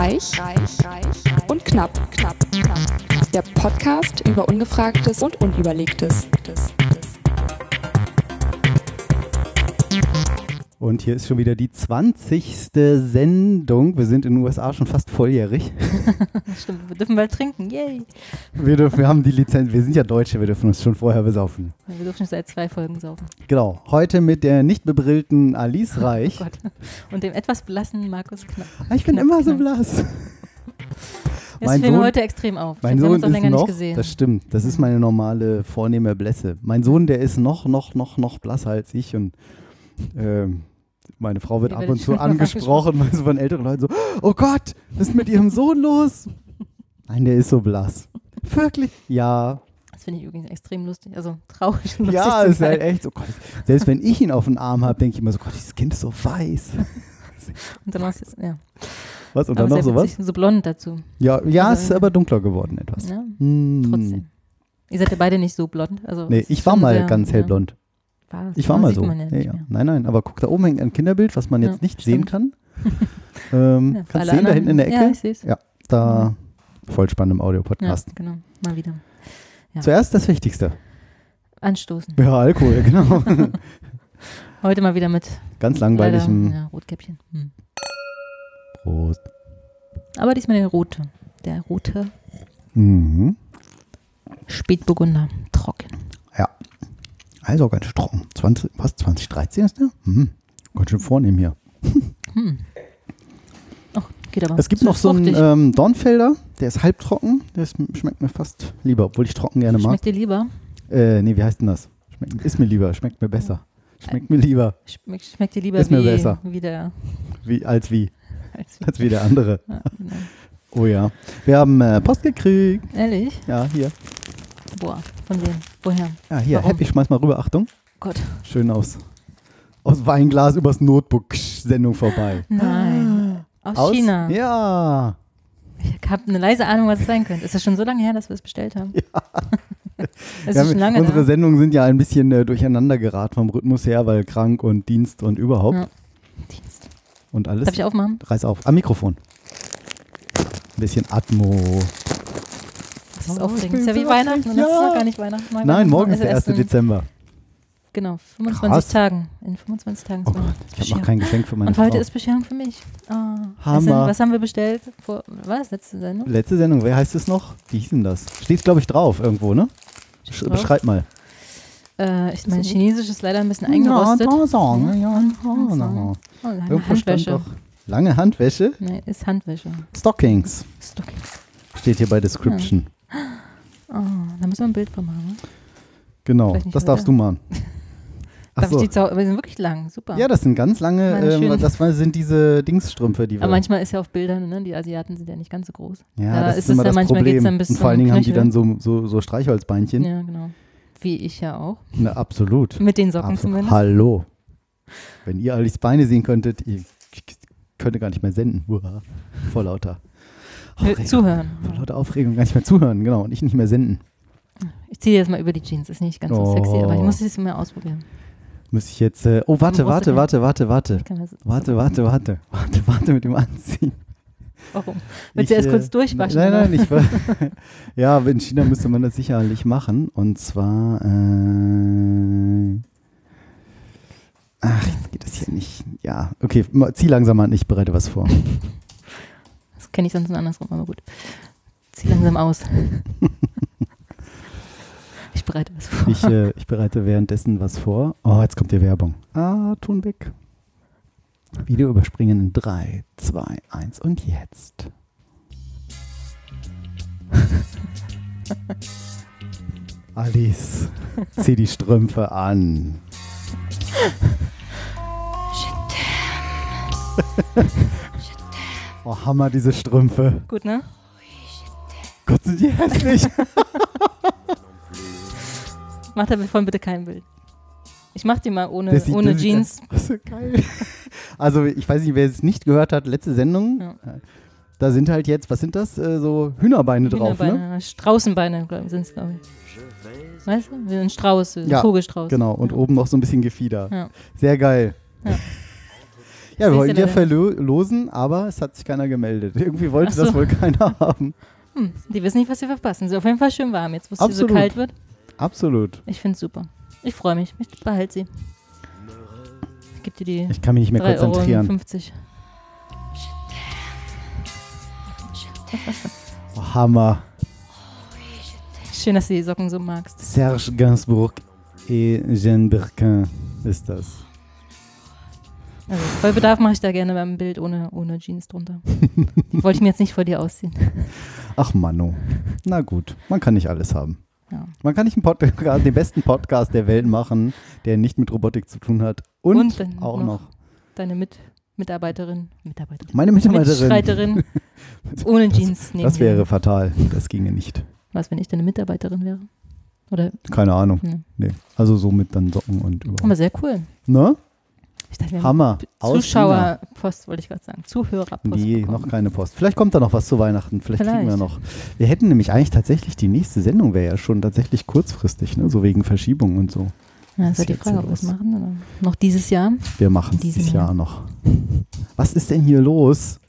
Reich, und knapp, knapp, knapp. Der Podcast über Ungefragtes und Unüberlegtes. Und hier ist schon wieder die 20. Sendung. Wir sind in den USA schon fast volljährig. Stimmt, wir dürfen bald trinken. Yay. Wir, dürfen, wir haben die Lizenz, wir sind ja Deutsche, wir dürfen uns schon vorher besaufen. Wir dürfen seit zwei Folgen saufen. Genau. Heute mit der nicht bebrillten Alice Reich. Oh Gott. Und dem etwas blassen Markus Knapp. Ah, ich bin Knapp, immer so blass. Jetzt Mein fällt mir heute extrem auf. Mein Sohn ist länger noch, nicht gesehen. das stimmt, das ist meine normale vornehme Blässe. Mein Sohn, der ist noch, noch, noch, noch blasser als ich und ähm, meine Frau wird ab und zu angesprochen, du, von älteren Leuten so, oh Gott, was ist mit ihrem Sohn los? Nein, der ist so blass. Wirklich? Ja. Das finde ich übrigens extrem lustig. Also traurig lustig. Ja, ist halt echt so. Gott, selbst wenn ich ihn auf den Arm habe, denke ich immer so, Gott, dieses Kind ist so weiß. Und dann machst du ja. Was? Und Aber dann noch sowas? So blond dazu. Ja, ja, Also, ist aber dunkler geworden etwas. Ja, Hm. trotzdem. Ihr seid ja beide nicht so blond. Also Nee, es ich war mal sehr- ganz hellblond. War, Ich war das mal so. Ja Ja. Nein, nein, aber guck, da oben hängt ein Kinderbild, was man jetzt nicht stimmt. sehen kann. ähm, kannst du sehen, da hinten in der Ecke? Ja, ich sehe es. Ja. Da, voll spannend im Audio-Podcast. genau. Mal wieder. Zuerst das Wichtigste. Anstoßen. Ja, Alkohol, genau. Heute mal wieder mit Ganz langweiligem ja, Rotkäppchen. Hm. Prost. Aber diesmal der rote. Der rote Mhm. Spätburgunder. Trocken. Ja. Also ganz trocken. 20, was, 2013 ist der? Mhm. Ganz schön vornehm hier. Hm. Ach, geht aber. Es gibt noch so einen ähm, Dornfelder, der ist halbtrocken. Der ist, schmeckt mir fast lieber, obwohl ich trocken gerne mag. Schmeckt dir lieber? Äh, nee, wie heißt denn das? Schmeckt, ist mir lieber, schmeckt mir besser. Schmeckt mir lieber, Schmeckt, schmeckt dir lieber Ist mir wie, besser. wie der. wie, als wie, Als wie, als wie der andere. ja, genau. Oh ja. Wir haben äh, Post gekriegt. Ehrlich? Ja, hier. Boah, von wem? Woher? Ja, hier. Warum? Happy, schmeiß mal rüber. Achtung. Gott. Schön aus. Aus Weinglas übers Notebook. Sendung vorbei. Nein. Aus, Aus? China. Ja. Ich habe eine leise Ahnung, was es sein könnte. Ist das schon so lange her, dass wir es bestellt haben? Ja. es Ja, ist schon lange unsere da. Sendungen sind ja ein bisschen äh, durcheinander geraten vom Rhythmus her, weil krank und Dienst und überhaupt Ja. Dienst. und alles. Darf ich aufmachen? Reiß auf. Am Mikrofon. Ein bisschen Atmo. Das ist Oh, aufregend. ist ja wie Weihnachten und das ist gar nicht Weihnachten. Nein, Weihnachten morgen ist der 1. erst in- Dezember. Genau, 25 Krass. Tagen. In 25 Tagen Oh ist Gott, ich habe noch kein Geschenk für meine Und heute Frau. ist Bescherung für mich. Was, Hammer. was haben wir bestellt? Vor, was? Letzte Sendung? Letzte Sendung, wer heißt es noch? Wie hieß denn das? Steht, glaube ich, drauf irgendwo, ne? Sch drauf? beschreib mal. Äh, ich, mein? Chinesisch ist leider ein bisschen eingerostet. Ja, sagen, ja, ja, Ja, ja. Oh, lange Handwäsche. lange Handwäsche. Nee, ist Handwäsche. Stockings Stockings. steht hier bei Description. Oh, da müssen wir ein Bild von machen. Ne? Genau, das darfst du machen. Darf Achso. ich die Zau aber die sind wirklich lang, super. Ja, das sind ganz lange, Meine ähm, schönen- das sind diese Dingsstrümpfe, die wir. aber manchmal ist ja auf Bildern, ne, die Asiaten sind ja nicht ganz so groß. ja, da das ist ist immer es ja das manchmal geht's Problem. dann bis Und vor allen Dingen haben die Knöchel. dann so, so, so Streichholzbeinchen. Ja, genau. Wie ich ja auch. Na, absolut. Mit den Socken absolut. zumindest. Hallo. Wenn ihr Alice Beine sehen könntet, ihr könntet gar nicht mehr senden. Uah. Vor lauter Aufregung. Zuhören. Vor lauter Aufregung gar nicht mehr zuhören, genau. Und ich nicht mehr senden. Ich ziehe jetzt mal über die Jeans, ist nicht ganz so Oh. sexy, aber ich muss es mal ausprobieren. Muss ich jetzt. Äh, oh, warte, warte, warte, warte, warte. Warte, warte, warte. Warte, warte mit dem Anziehen. Warum? Willst du Ich, erst äh, kurz durchwaschen? Nein, nein, ich war, Ja, in China müsste man das sicherlich machen. Und zwar. Äh, ach, jetzt geht das hier nicht. Ja, okay, zieh langsam an, ich bereite was vor. Das kenne ich sonst nur andersrum, aber gut. Zieh langsam aus. ich bereite was vor. Ich, äh, ich bereite währenddessen was vor. Oh, jetzt kommt die Werbung. Ah, Ton weg. Video überspringen in 3, 2, 1 und jetzt. Alice, zieh die Strümpfe an. Oh, Hammer, diese Strümpfe. Gut, ne? Gott, sind die hässlich. Mach davon bitte kein Bild. Ich mach die mal ohne, sieht- ohne das sieht- Jeans. Das ist geil. Also, ich weiß nicht, wer es nicht gehört hat, letzte Sendung. Ja. Da sind halt jetzt, was sind das? Äh, so Hühnerbeine drauf, ne? Hühnerbeine, Straußenbeine sind es, glaube ich. Weißt du? Wie ein Strauß, ein Ja, Vogelstrauß. Genau, und ja. oben noch so ein bisschen Gefieder. Sehr geil. Ja. Ja, wir wollten ja verlosen, aber es hat sich keiner gemeldet. Irgendwie wollte so. das wohl keiner haben. Hm, die wissen nicht, was sie verpassen. Es ist auf jeden Fall schön warm jetzt, wo es so kalt wird. Absolut. Ich finde es super. Ich freue mich. Ich behalte sie. Ich gebe dir die Ich kann mich nicht mehr 3,50 Euro. konzentrieren. Oh, Hammer. Schön, dass du die Socken so magst. Serge Gainsbourg et Jeanne Birkin ist das. Also, bei Bedarf mache ich da gerne beim Bild ohne, ohne Jeans drunter. Die wollte ich mir jetzt nicht vor dir ausziehen. Ach Mano. Na gut, man kann nicht alles haben. Ja. Man kann nicht einen Podcast, den besten Podcast der Welt machen, der nicht mit Robotik zu tun hat. Und, Und auch noch noch. Deine Mit Mitarbeiterin, Mitarbeiterin, Meine Mitarbeiterin. Mitstreiterin ohne Jeans nehmen. Das wäre fatal. Das ginge nicht. Was, wenn ich deine Mitarbeiterin wäre? Oder, Keine Ahnung. ne. Nee. Also so mit dann Socken und überhaupt. Aber sehr cool. Ne? Ich dachte, wir Hammer. Zuschauerpost, wollte ich gerade sagen. Zuhörerpost. Nee, bekommen. noch keine Post. Vielleicht kommt da noch was zu Weihnachten. Vielleicht, kriegen wir Vielleicht. noch. Wir hätten nämlich eigentlich tatsächlich, die nächste Sendung wäre ja schon tatsächlich kurzfristig, ne? so wegen Verschiebung und so. Ja, Was ist die Frage, ob wir es machen. Oder? Noch dieses Jahr. Wir machen es dieses Jahr. Jahr noch. Was ist denn hier los?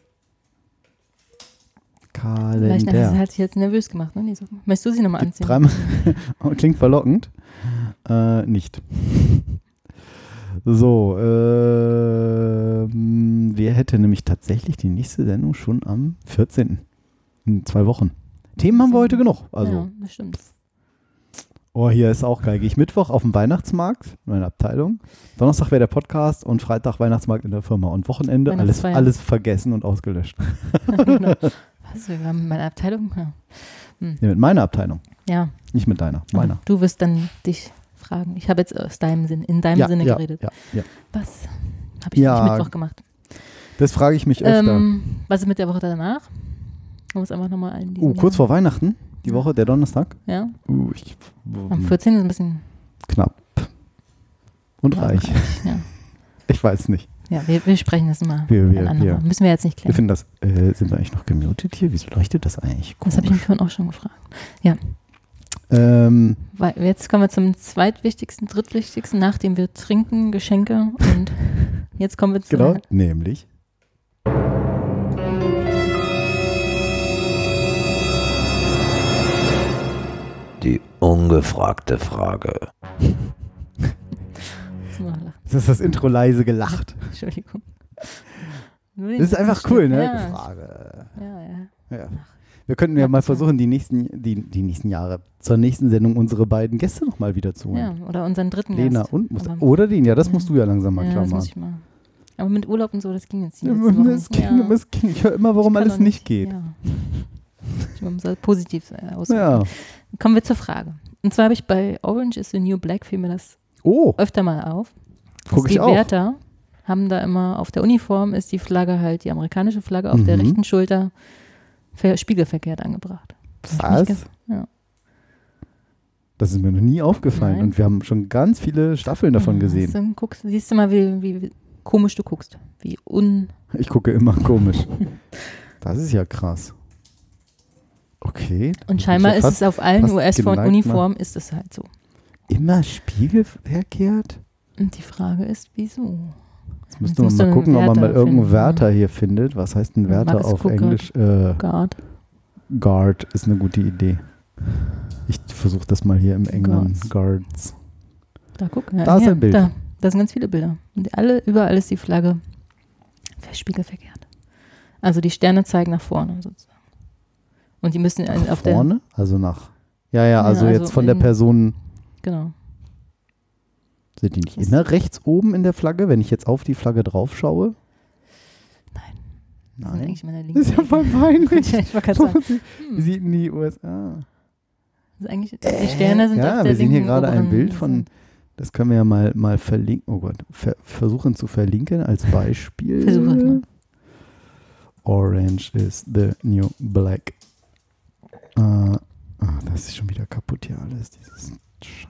Vielleicht hat Kalender. hat sich jetzt nervös gemacht, ne? Die Socken. Möchtest du sie nochmal anziehen? Dreimal. Oh, Klingt verlockend. Äh, nicht. So, ähm, wir hätten nämlich tatsächlich die nächste Sendung schon am 14. In zwei Wochen. Themen haben wir heute genug. Also, ja, das stimmt. oh, hier ist auch geil. Gehe ich Mittwoch auf den Weihnachtsmarkt, meine Abteilung. Donnerstag wäre der Podcast und Freitag Weihnachtsmarkt in der Firma. Und Wochenende alles, alles vergessen und ausgelöscht. genau. Was? Wir haben meine Abteilung? Ja. Nee, mit meiner Abteilung, ja. nicht mit deiner. Meiner. Du wirst dann dich fragen. Ich habe jetzt aus deinem Sinn, in deinem ja, Sinne ja, geredet. Ja, ja. Was habe ich Ja, nicht Mittwoch gemacht? Das frage ich mich öfter. Ähm, was ist mit der Woche danach? Man muss einfach nochmal allen Oh, kurz vor Weihnachten, die Ja. Woche, der Donnerstag. Ja, Uh, ich, am 14. ist ein bisschen knapp. Und ja, reich. Ja, Ich weiß nicht. ja wir, wir sprechen das mal. Wir- wir- wir- Müssen wir jetzt nicht Wir klären. finden das, äh, sind wir eigentlich noch gemutet hier? Wieso leuchtet das eigentlich? Das habe ich mich Komisch. vorhin auch schon gefragt. Ähm, jetzt kommen wir zum zweitwichtigsten, drittwichtigsten, nachdem wir trinken, Geschenke und jetzt kommen wir zu genau, nämlich. Die ungefragte Frage. Das ist das Intro leise gelacht. Entschuldigung. Das ist einfach cool, ne? Ja, Frage. ja, ja. Ja. Wir könnten ja mal versuchen, die nächsten, die, die nächsten Jahre zur nächsten Sendung unsere beiden Gäste nochmal wieder zu ja. holen. Oder unseren dritten Lena Gast. und. Aber- Oder den, ja, das Ja. musst du ja langsam mal ja, klar das muss machen. ich mal. Aber mit Urlaub und so, das ging jetzt Ja, Wochen. es ging, ja. es ging. Ich höre immer, warum alles doch nicht geht. Ja. Ich muss positiv äh, ausdrücken. Ja. Kommen wir zur Frage. Und zwar habe ich bei Orange is the New Black, fiel mir das Oh, öfter mal auf. Guck ich die auch. Wärter haben da immer auf der Uniform ist die Flagge halt, die amerikanische Flagge auf der Mhm. rechten Schulter spiegelverkehrt angebracht. Was? Ja. Das ist mir noch nie aufgefallen. Nein. Und wir haben schon ganz viele Staffeln davon Ja, gesehen. Dann guckst, siehst du mal, wie, wie, komisch du guckst. Wie un. Ich gucke immer komisch. Das ist ja krass. Okay. Und scheinbar bin ist ja es auf allen fast US-Uniformen ist es halt so. Immer spiegelverkehrt? Und die Frage ist, wieso? Jetzt müsste man mal gucken, ob man mal irgendeinen Wärter hier findet. Was heißt ein Wärter auf Guckert. Englisch? Äh, Guard. Guard ist eine gute Idee. Ich versuche das mal hier im England. Guards. Guards. Da guck. Ja, Da ist ein Bild. Da, da sind ganz viele Bilder. Und alle, überall ist die Flagge spiegelverkehrt. Also die Sterne zeigen nach vorne sozusagen. Und die müssen Nach auf der. vorne? Also nach. Ja, ja, Ja, also, also jetzt von der Person. Genau. Sind die nicht immer rechts oben in der Flagge, wenn ich jetzt auf die Flagge drauf schaue? Nein. Das sind Nein. eigentlich meine Das ist ja voll peinlich. ich gerade sagen. Wie Hm, sieht denn die USA? das ist eigentlich, die Sterne sind ja, auf der wir sehen hier gerade ein Bild von, das können wir ja mal, mal verlinken, oh Gott, ver versuchen zu verlinken als Beispiel. Versuch es mal. Orange is the new black. Äh, ah, das ist schon wieder kaputt hier alles, dieses scheiß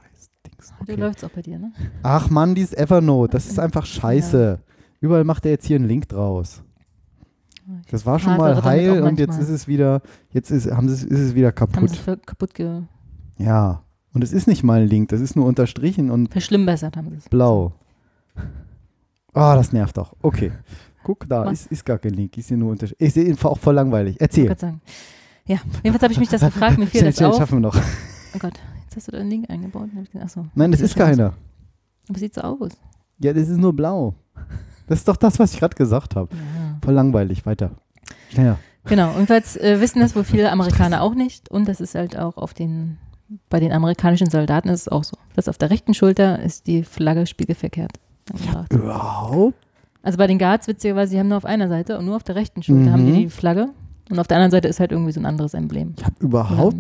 Du Okay. läufst auch bei dir, ne? Ach Mann, dieses Evernote, das ist einfach scheiße. Überall macht er jetzt hier einen Link draus. Das war schon mal heil und jetzt ist es wieder, jetzt ist, haben sie, ist es wieder Haben kaputt. sie ver kaputt ge Ja. Und es ist nicht mal ein Link, das ist nur unterstrichen und verschlimmbessert, haben sie es. blau. Ah, das nervt doch. Okay. Guck da, ist, ist gar kein Link. Ist hier nur Unterschied. Ich sehe ihn auch voll langweilig. Erzähl. wollte sagen. Ja, jedenfalls habe ich mich das gefragt, mir fiel Schnell, das schnell, auf. schaffen wir noch. Oh Gott, jetzt hast du da einen Link eingebaut. Gedacht, Achso. Nein, das ist so aus. keiner. Aber sieht so aus. Ja, das ist nur blau. Das ist doch das, was ich gerade gesagt habe. Ja. Voll langweilig. Weiter. Schneller. Genau, jedenfalls äh, wissen das wohl viele Amerikaner auch nicht und das ist halt auch auf den, bei den amerikanischen Soldaten ist es auch so. Dass auf der rechten Schulter ist die Flagge spiegelverkehrt. angebracht. Überhaupt? Also bei den Guards, witzigerweise, die haben nur auf einer Seite und nur auf der rechten Schulter Mhm. haben die die Flagge und auf der anderen Seite ist halt irgendwie so ein anderes Emblem. Ich habe überhaupt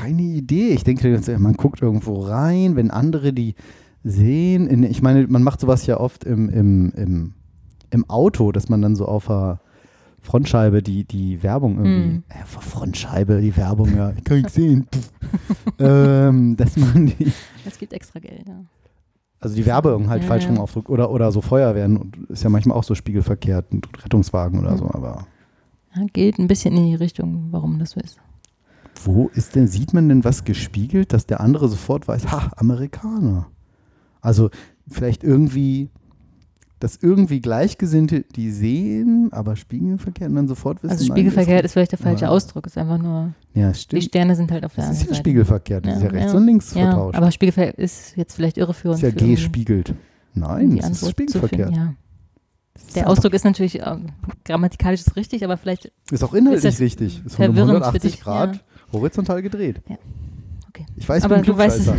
keine Idee. Ich denke, Zeit, man guckt irgendwo rein, wenn andere die sehen. In, ich meine, man macht sowas ja oft im, im, im, im Auto, dass man dann so auf der Frontscheibe die, die Werbung irgendwie. Hm. Äh, auf der Frontscheibe, die Werbung, ja. Ich kann nicht sehen. Ähm, dass man die, Es gibt extra Geld, ja. also die Werbung halt Ja, falsch ja. rum aufdruckt. Oder, oder so Feuerwehren. Ist ja manchmal auch so spiegelverkehrt. Und Rettungswagen oder Hm. so. Aber ja. Geht ein bisschen in die Richtung, warum das so ist. Wo ist denn, sieht man denn was gespiegelt, dass der andere sofort weiß, ha, Amerikaner. Also vielleicht irgendwie, dass irgendwie Gleichgesinnte die sehen, aber spiegelverkehrt und dann sofort wissen. Also spiegelverkehrt das ist vielleicht der falsche Ja. Ausdruck, ist einfach nur, Ja, die stimmt. Sterne sind halt auf der Das ist anderen ja Seite. spiegelverkehrt. Das ist ja Ja, rechts ja. und links vertauscht. aber spiegelverkehrt ist jetzt vielleicht irreführend. ist ja gespiegelt. Nein, die das ist spiegelverkehrt. finden. Das ist Der Ausdruck ist natürlich ähm, grammatikalisch ist richtig, aber vielleicht, ist auch inhaltlich ist das richtig. Ist verwirrend für 180 dich, Grad ja. Horizontal gedreht. okay. Ich weiß, Aber du weißt es.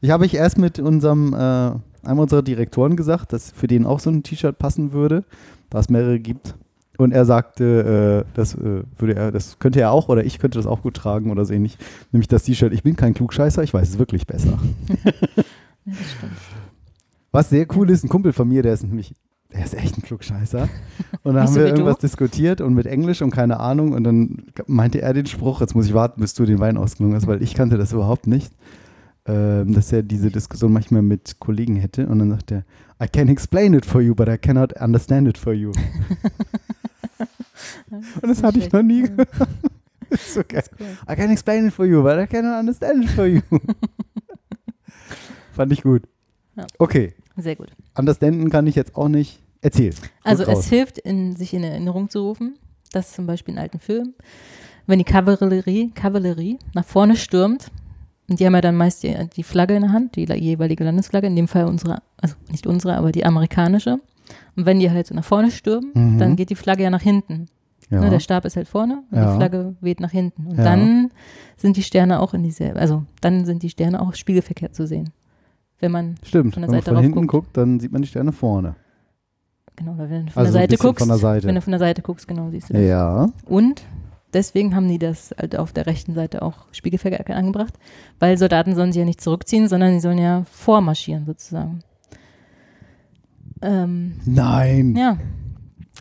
Ich habe ich erst mit unserem, äh, einem unserer Direktoren gesagt, dass für den auch so ein T-Shirt passen würde, da es mehrere gibt. Und er sagte, äh, das, äh, würde er, das könnte er auch oder ich könnte das auch gut tragen oder so ähnlich. Nämlich das T-Shirt, ich bin kein Klugscheißer, ich weiß es wirklich besser. Ja, das stimmt. Was sehr cool ist, ein Kumpel von mir, der ist nämlich, der ist echt ein Klugscheißer. Und dann haben so wir wie du? irgendwas diskutiert und mit Englisch und keine Ahnung. Und dann meinte er den Spruch, jetzt muss ich warten, bis du den Wein ausgelungen hast, weil ich kannte das überhaupt nicht. Ähm, dass er diese Diskussion manchmal mit Kollegen hätte. Und dann sagt er, I can explain it for you, but I cannot understand it for you. Und das hatte ich noch nie gehört. Das so geil. Das cool. I can explain it for you, but I cannot understand it for you. Fand ich gut. Ja. Okay, Sehr gut. understanden kann ich jetzt auch nicht. Erzähl. Also es hilft, in, sich in Erinnerung zu rufen, dass zum Beispiel in alten Filmen, wenn die Kavallerie, Kavallerie nach vorne stürmt, und die haben ja dann meist die, die Flagge in der Hand, die jeweilige Landesflagge, in dem Fall unsere, also nicht unsere, aber die amerikanische. Und wenn die halt so nach vorne stürmen, Mhm. dann geht die Flagge ja nach hinten. ja. Ne, der Stab ist halt vorne und Ja. die Flagge weht nach hinten. Und Ja. dann sind die Sterne auch in dieselbe, also dann sind die Sterne auch spiegelverkehrt zu sehen. Wenn man, Stimmt, von der wenn man Seite von hinten guckt. guckt, dann sieht man die Sterne vorne. genau, oder wenn du von Also der Seite guckst, der Seite. wenn du von der Seite guckst, genau siehst du das. Ja. Und deswegen haben die das halt auf der rechten Seite auch spiegelverkehrt angebracht, weil Soldaten sollen sich ja nicht zurückziehen, sondern sie sollen ja vormarschieren sozusagen. Ähm, Nein, ja,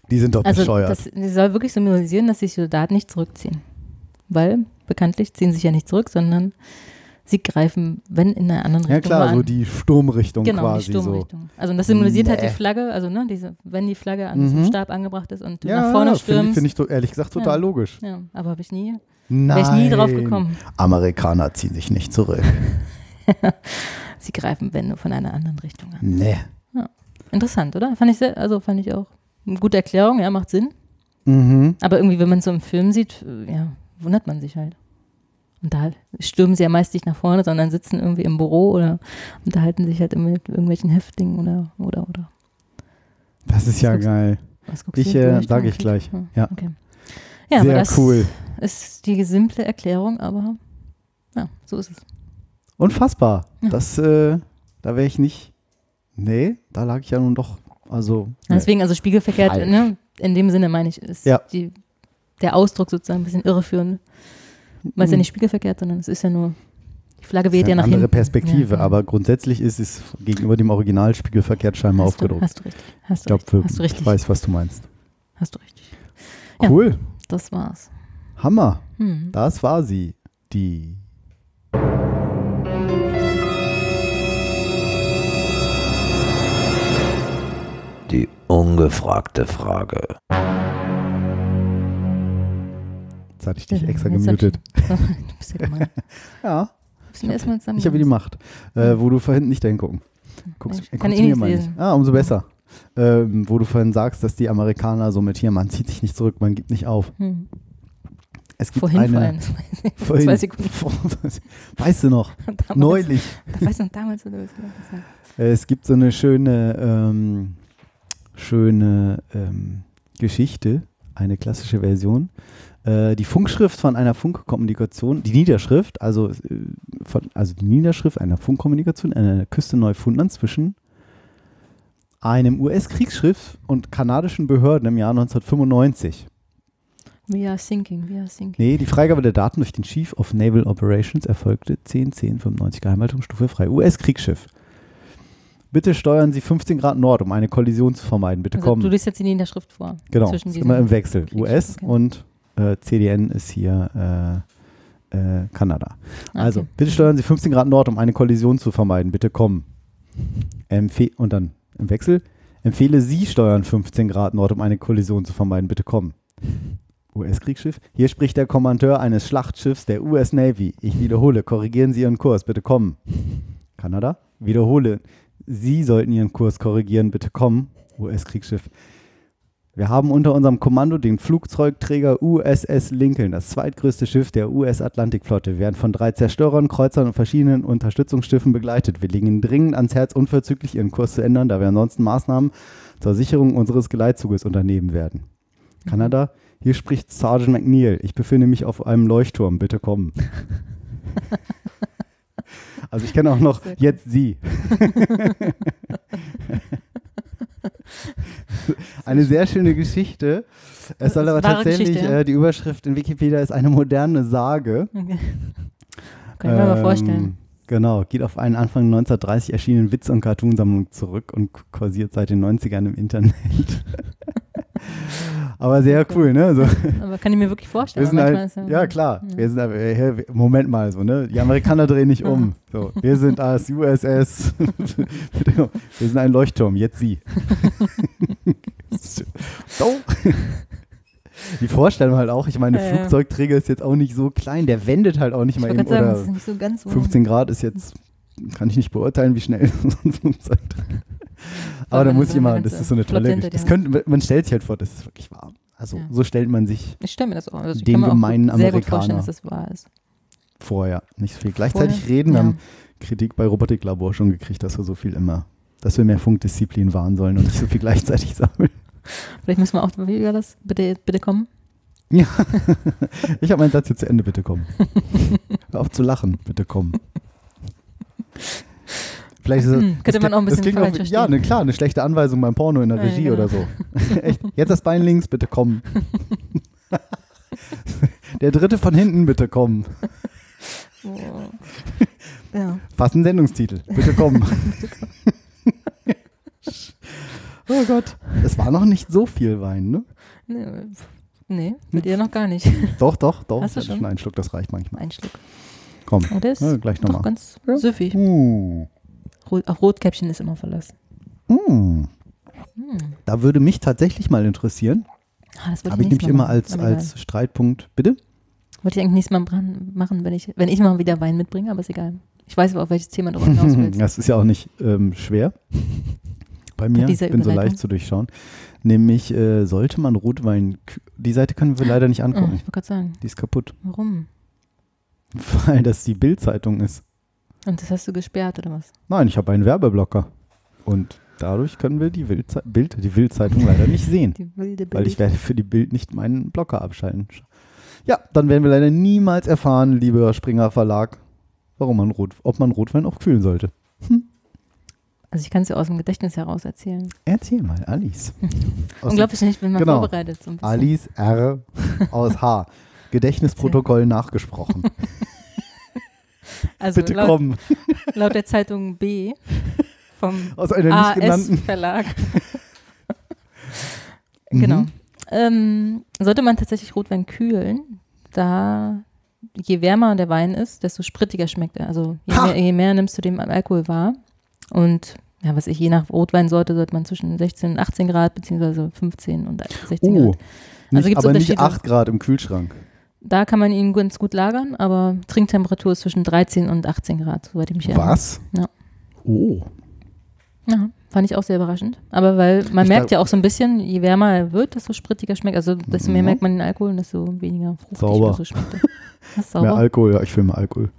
die sind doch also bescheuert. das, die soll wirklich symbolisieren, dass sich Soldaten nicht zurückziehen. Weil bekanntlich ziehen sich ja nicht zurück, sondern sie greifen, wenn in einer anderen ja Richtung klar, mal so an. die Sturmrichtung genau, quasi die so. Sturmrichtung. Also und das symbolisiert halt Nee. die Flagge, also ne, diese, wenn die Flagge an diesem Mhm. Stab angebracht ist und du Ja, nach vorne finde stürmst. find ich ehrlich gesagt total Ja. logisch. ja, aber habe ich nie, Nein. wäre ich nie drauf gekommen. Amerikaner ziehen sich nicht zurück. Sie greifen, wenn nur von einer anderen Richtung an. nee. Interessant, oder? Fand ich sehr, also fand ich auch eine gute Erklärung, ja, macht Sinn. Mhm. Aber irgendwie, wenn man es so im Film sieht, äh, ja, wundert man sich halt. Und da stürmen sie ja meist nicht nach vorne, sondern sitzen irgendwie im Büro oder unterhalten sich halt immer mit irgendwelchen Häftlingen oder, oder, oder. Das ist ja guckst- geil. Was guckst Ich, du? äh, Du sag ich gleich. Hm, Ja. Okay. Ja, aber Sehr das cool. ist die simple Erklärung, aber ja, so ist es. Unfassbar. Ja. Das, äh, da wäre ich nicht. Nee, da lag ich ja nun doch. Also. nee. Deswegen, also spiegelverkehrt, ne, in dem Sinne meine ich, ist Ja. die, der Ausdruck sozusagen ein bisschen irreführend. Weil es ja Mhm. nicht spiegelverkehrt, sondern es ist ja nur, die Flagge weht ja eine nach andere hinten. Perspektive, Ja, ja. aber grundsätzlich ist es gegenüber dem Original spiegelverkehrt scheinbar hast du, aufgedruckt. hast du richtig. Hast ich du, glaube, du richtig. ich weiß, was du meinst. Hast du richtig. Ja. Cool. Das war's. Hammer. Hm. Das war sie. Die. Die ungefragte Frage. Jetzt hatte ich dich extra Jetzt hab ich- gemutet. du bist ja gemein. Ja, ich habe die Macht. Äh, wo du vorhin nicht hingucken. Guckst, Ich äh, kann guckst eh mir nicht. Ah, umso besser. ähm, wo du vorhin sagst, dass die Amerikaner so mit hier, man zieht sich nicht zurück, man gibt nicht auf. Hm. Es gibt Vorhin eine, vor allem. Vor vorhin- zwei Sekunden. weißt du noch, Damals, neulich. Da weiß noch damals, oder was Es gibt so eine schöne, ähm, schöne ähm, Geschichte, eine klassische Version. Äh, die Funkschrift von einer Funkkommunikation, die Niederschrift, also, äh, von, also die Niederschrift einer Funkkommunikation an der Küste Neufundland zwischen einem US-Kriegsschiff und kanadischen Behörden im Jahr 1995. We are sinking, we are sinking. Nee, die Freigabe der Daten durch den Chief of Naval Operations erfolgte 10.10.95 Geheimhaltungsstufe frei. US-Kriegsschiff. Bitte steuern Sie 15 Grad Nord, um eine Kollision zu vermeiden. Bitte Also, kommen. du liest jetzt die Niederschrift vor. genau, zwischen ist immer im Wechsel. US okay. und äh, CDN ist hier äh, äh, Kanada. Ah, Also, okay. bitte steuern Sie 15 Grad Nord, um eine Kollision zu vermeiden. Bitte kommen. Empfe und dann im Wechsel. Empfehle Sie steuern 15 Grad Nord, um eine Kollision zu vermeiden. Bitte kommen. US-Kriegsschiff. Hier spricht der Kommandeur eines Schlachtschiffs der US Navy. Ich wiederhole, korrigieren Sie Ihren Kurs. Bitte kommen. Kanada. Wiederhole, Sie sollten Ihren Kurs korrigieren. Bitte kommen. US-Kriegsschiff. Wir haben unter unserem Kommando den Flugzeugträger USS Lincoln, das zweitgrößte Schiff der US-Atlantikflotte. Wir werden von drei Zerstörern, Kreuzern und verschiedenen Unterstützungsschiffen begleitet. Wir legen Ihnen dringend ans Herz, unverzüglich Ihren Kurs zu ändern, da wir ansonsten Maßnahmen zur Sicherung unseres Geleitzuges unternehmen werden. Kanada, hier spricht Sergeant McNeil. Ich befinde mich auf einem Leuchtturm. Bitte kommen. Also ich kenne auch noch jetzt Sie. Eine sehr schöne Geschichte. Es soll aber tatsächlich, äh, die Überschrift in Wikipedia ist eine moderne Sage. Okay. Kann ich mir mal Ähm, vorstellen. Genau, geht auf einen Anfang 1930 erschienenen Witz- und Cartoonsammlung zurück und kursiert seit den 90ern im Internet. Aber sehr Okay. cool, ne? Also, Aber kann ich mir wirklich vorstellen. wir sind halt, ja ist klar, ja. wir sind äh, Moment mal so, ne? Die Amerikaner drehen nicht um. So, wir sind als USS, wir sind ein Leuchtturm, jetzt Sie. so. Die Vorstellung halt auch, ich meine, Ja, ja. Flugzeugträger ist jetzt auch nicht so klein, der wendet halt auch nicht Ich mal eben sagen, oder das ist nicht so ganz so. 15 Grad ist jetzt, kann ich nicht beurteilen, wie schnell so ein Flugzeug Aber da muss ich immer, das ist so eine tolle Geschichte. Das könnte, man stellt sich halt vor, das ist wirklich wahr. Also Ja. so stellt man sich Ich stelle mir das auch. Also auch gemeinen gut, sehr gut vorstellen, Amerikaner. dass das wahr ist. vorher nicht so viel gleichzeitig Vorher? reden. Wir Ja. haben Kritik bei Robotiklabor schon gekriegt, dass wir so viel immer, dass wir mehr Funkdisziplin wahren sollen und nicht so viel gleichzeitig sammeln. Vielleicht müssen wir auch, war das? Bitte, bitte kommen. Ja, ich habe meinen Satz jetzt zu Ende, bitte komm. Hör auf zu lachen, bitte komm. Vielleicht ist Hm, könnte das man auch ein das bisschen falsch auch, verstehen. Ja, ne, klar, eine schlechte Anweisung beim Porno in der Ja, Regie genau. oder so. Echt, jetzt das Bein links, bitte komm. Der dritte von hinten, bitte komm. Oh. ja. Fast ein Sendungstitel, bitte komm. oh Gott. Es war noch nicht so viel Wein, ne? Nee, nee, mit ihr noch gar nicht. Doch, doch, doch. Hast du schon? schon einen Schluck, das reicht manchmal. Ein Schluck. Komm. Oh, ist Ja, gleich doch nochmal. ganz Ja. süffig. Uh. Auch Rotkäppchen ist immer verlassen. Mm. Hm. Da würde mich tatsächlich mal interessieren. Ah, das Habe ich nämlich immer als, als Streitpunkt. Bitte? Wollte ich eigentlich nächstes Mal machen, wenn ich, wenn ich mal wieder Wein mitbringe, aber ist egal. Ich weiß aber, auf welches Thema du hinaus willst. Das ist ja auch nicht ähm, schwer. Bei mir. Ich bin so leicht zu durchschauen. Nämlich, äh, sollte man Rotwein. Die Seite können wir leider nicht Oh, angucken. ich wollte gerade sagen, Die ist kaputt. warum? Weil das die Bildzeitung ist. Und das hast du gesperrt oder was? Nein, ich habe einen Werbeblocker. Und dadurch können wir die, Wildzei Bild, die Bildzeitung leider nicht sehen. Die wilde Weil ich Bild. werde für die Bild nicht meinen Blocker abschalten. Ja, dann werden wir leider niemals erfahren, lieber Springer Verlag, warum man Rot, ob man Rotwein auch kühlen sollte. Also ich kann es dir aus dem Gedächtnis heraus erzählen. Erzähl mal, Alice. Unglaublich nicht, wenn man Genau. vorbereitet. So ein bisschen. Alice R. aus H. Gedächtnisprotokoll nachgesprochen. Also Bitte laut, komm. laut der Zeitung B vom Aus einer nicht genannten. AS-Verlag. Mhm. Genau. Ähm, sollte man tatsächlich Rotwein kühlen, da je wärmer der Wein ist, desto sprittiger schmeckt er. Also je mehr, je mehr nimmst du dem Alkohol wahr. Und ja, was ich, je nach Rotweinsorte sollte man zwischen 16 und 18 Grad, beziehungsweise 15 und 16 Oh, Grad. nicht, Also gibt's aber nicht Unterschiede? 8 Grad im Kühlschrank. Da kann man ihn ganz gut lagern, aber Trinktemperatur ist zwischen 13 und 18 Grad, soweit ich mich erinnere. Was? Ja. Oh. Ja, Fand ich auch sehr überraschend. Aber weil man Ich merkt ja auch so ein bisschen, je wärmer er wird, desto sprittiger schmeckt. Also desto mehr Mhm. merkt man den Alkohol und desto weniger fruchtig Sauber. so schmeckt er. Das ist Mehr sauber. Alkohol, ja, ich will mehr Alkohol.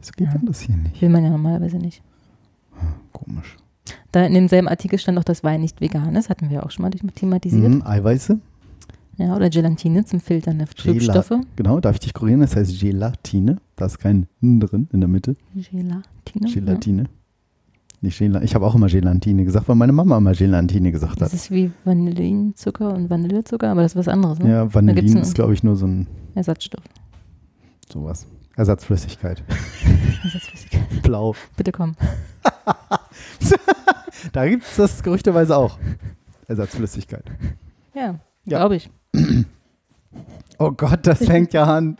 Wieso geht Ja. denn das hier nicht? Will man ja normalerweise nicht. Komisch. Da in demselben Artikel stand auch, dass Wein nicht vegan ist. Hatten wir auch schon mal thematisiert. Mhm, Eiweiße, Ja, oder Gelatine zum Filtern der Gela- Trübstoffe. genau, darf ich dich korrigieren? Das heißt Gelatine. Da ist kein N drin in der Mitte. Gelatine. Gelatine. Nicht Gelatine. Ich habe auch immer Gelatine gesagt, weil meine Mama immer Gelatine gesagt Ja. hat. Das ist wie Vanillinzucker und Vanillezucker, aber das ist was anderes, ne? Ja, Vanillin ist, glaube ich, nur so ein Ersatzstoff. sowas. Ersatzflüssigkeit. Ersatzflüssigkeit. Blau. Bitte komm. Da gibt es das gerüchteweise auch. Ersatzflüssigkeit. Ja, Ja. glaube ich. Oh Gott, das fängt ja an.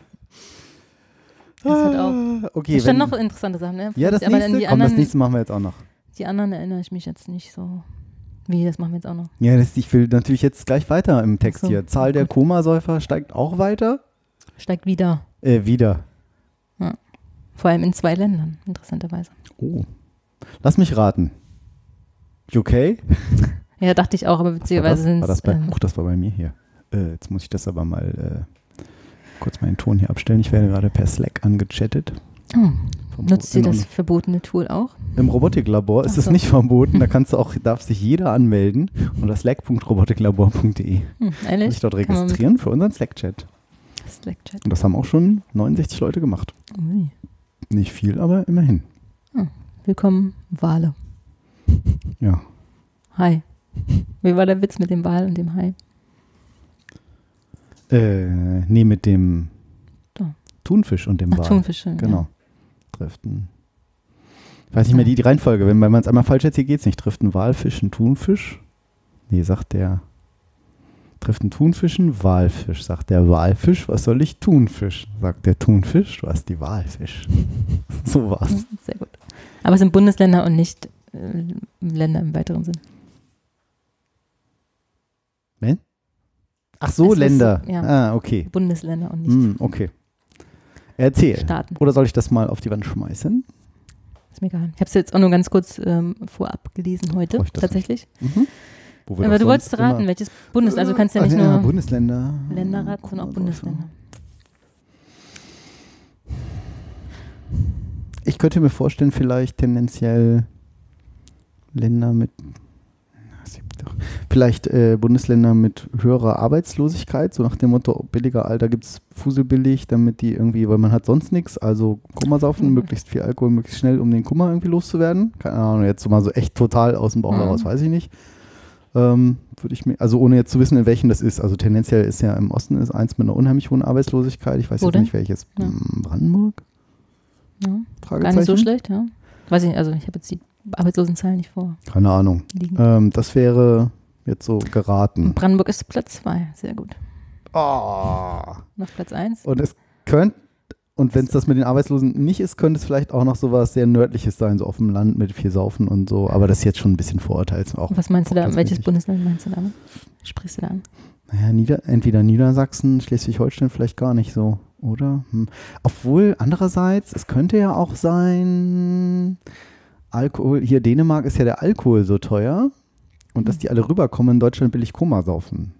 Das hört auf. Okay, Es standen wenn, noch interessante Sachen, ne? ja, das aber nächste, die komm, das anderen, nächste machen wir jetzt auch noch. die anderen erinnere ich mich jetzt nicht so. Wie, das machen wir jetzt auch noch. Ja, das, ich will natürlich jetzt gleich weiter im Text Ach so, hier. Zahl der. Komasäufer steigt auch weiter. Steigt wieder. Äh, wieder. Vor allem in zwei Ländern, interessanterweise. Oh. Lass mich raten. UK? Ja, dachte ich auch, aber War beziehungsweise sind war das bei, ähm, das war bei mir hier. Äh, jetzt muss ich das aber mal äh, kurz meinen Ton hier abstellen. Ich werde gerade per Slack angechattet. oh, nutzt ihr das verbotene Tool auch? Im Robotiklabor ist es so. nicht verboten. Da kannst du auch, darf sich jeder anmelden unter slack.robotiklabor.de. Hm, Und ehrlich? sich dort registrieren für unseren Slack-Chat. Slack-Chat. Und das haben auch schon 69 Leute gemacht. Ui. Nicht viel, aber immerhin. Willkommen, Wale. Ja. Hi. Wie war der Witz mit dem Wal und dem Hai? Äh, nee, mit dem Da. Thunfisch und dem Ach, Wal. Thunfische. Genau. Driften. Ich weiß nicht mehr die, die Reihenfolge. Wenn, wenn man es einmal falsch erzählt, geht es nicht. Trifft ein Walfisch ein Thunfisch? Nee, sagt der. Trifft ein Thunfisch ein Walfisch? Sagt der Walfisch, was soll ich Thunfisch? Sagt der Thunfisch, du hast die Walfisch. so war's. Ja. Sehr gut. Aber es sind Bundesländer und nicht äh, Länder im weiteren Sinn. Ach so, Es ist- Länder. ja. Ah, okay. Bundesländer und nicht Hm, okay. Erzähl. Staaten. Oder soll ich das mal auf die Wand schmeißen? Ist mir egal. Ich habe es jetzt auch nur ganz kurz ähm, vorab gelesen heute, das tatsächlich. Mhm. Aber du wolltest raten, welches Bundesland. Also du kannst ja Ah, nicht nur Bundesländer. Länder raten, sondern auch Bundesländer. Ich könnte mir vorstellen, vielleicht tendenziell Länder mit. Na, es gibt doch- Vielleicht äh, Bundesländer mit höherer Arbeitslosigkeit, so nach dem Motto, billiger Alter gibt es Fuselbillig, damit die irgendwie, weil man hat sonst nichts, also Kummer saufen, Mhm. möglichst viel Alkohol, möglichst schnell, um den Kummer irgendwie loszuwerden. Keine Ahnung, jetzt so mal so echt total aus dem Bauch Mhm. heraus, weiß ich nicht. Ähm, würde ich mir, also ohne jetzt zu wissen, in welchen das ist. Also tendenziell ist ja im Osten ist eins mit einer unheimlich hohen Arbeitslosigkeit. Ich weiß Wo jetzt denn? nicht welches. Ja. Hm, Brandenburg? Ja, gar nicht so schlecht, ja. Weiß ich nicht, also ich habe jetzt die Arbeitslosenzahlen nicht vor Keine Ahnung. Ähm, das wäre jetzt so geraten. Brandenburg ist Platz 2, sehr gut. Oh. Noch Platz 1. Und es könnte, und wenn es das mit den Arbeitslosen nicht ist, könnte es vielleicht auch noch so was sehr Nördliches sein, so auf dem Land mit viel Saufen und so. Aber das ist jetzt schon ein bisschen Vorurteil. Auch, Was meinst du da? Welches. Bundesland meinst du damit? Sprichst du da an? Naja, Nieder entweder Niedersachsen, Schleswig-Holstein vielleicht gar nicht so, oder? Hm. Obwohl, andererseits, es könnte ja auch sein, Alkohol, hier Dänemark ist ja der Alkohol so teuer und dass die alle rüberkommen, in Deutschland billig Koma saufen.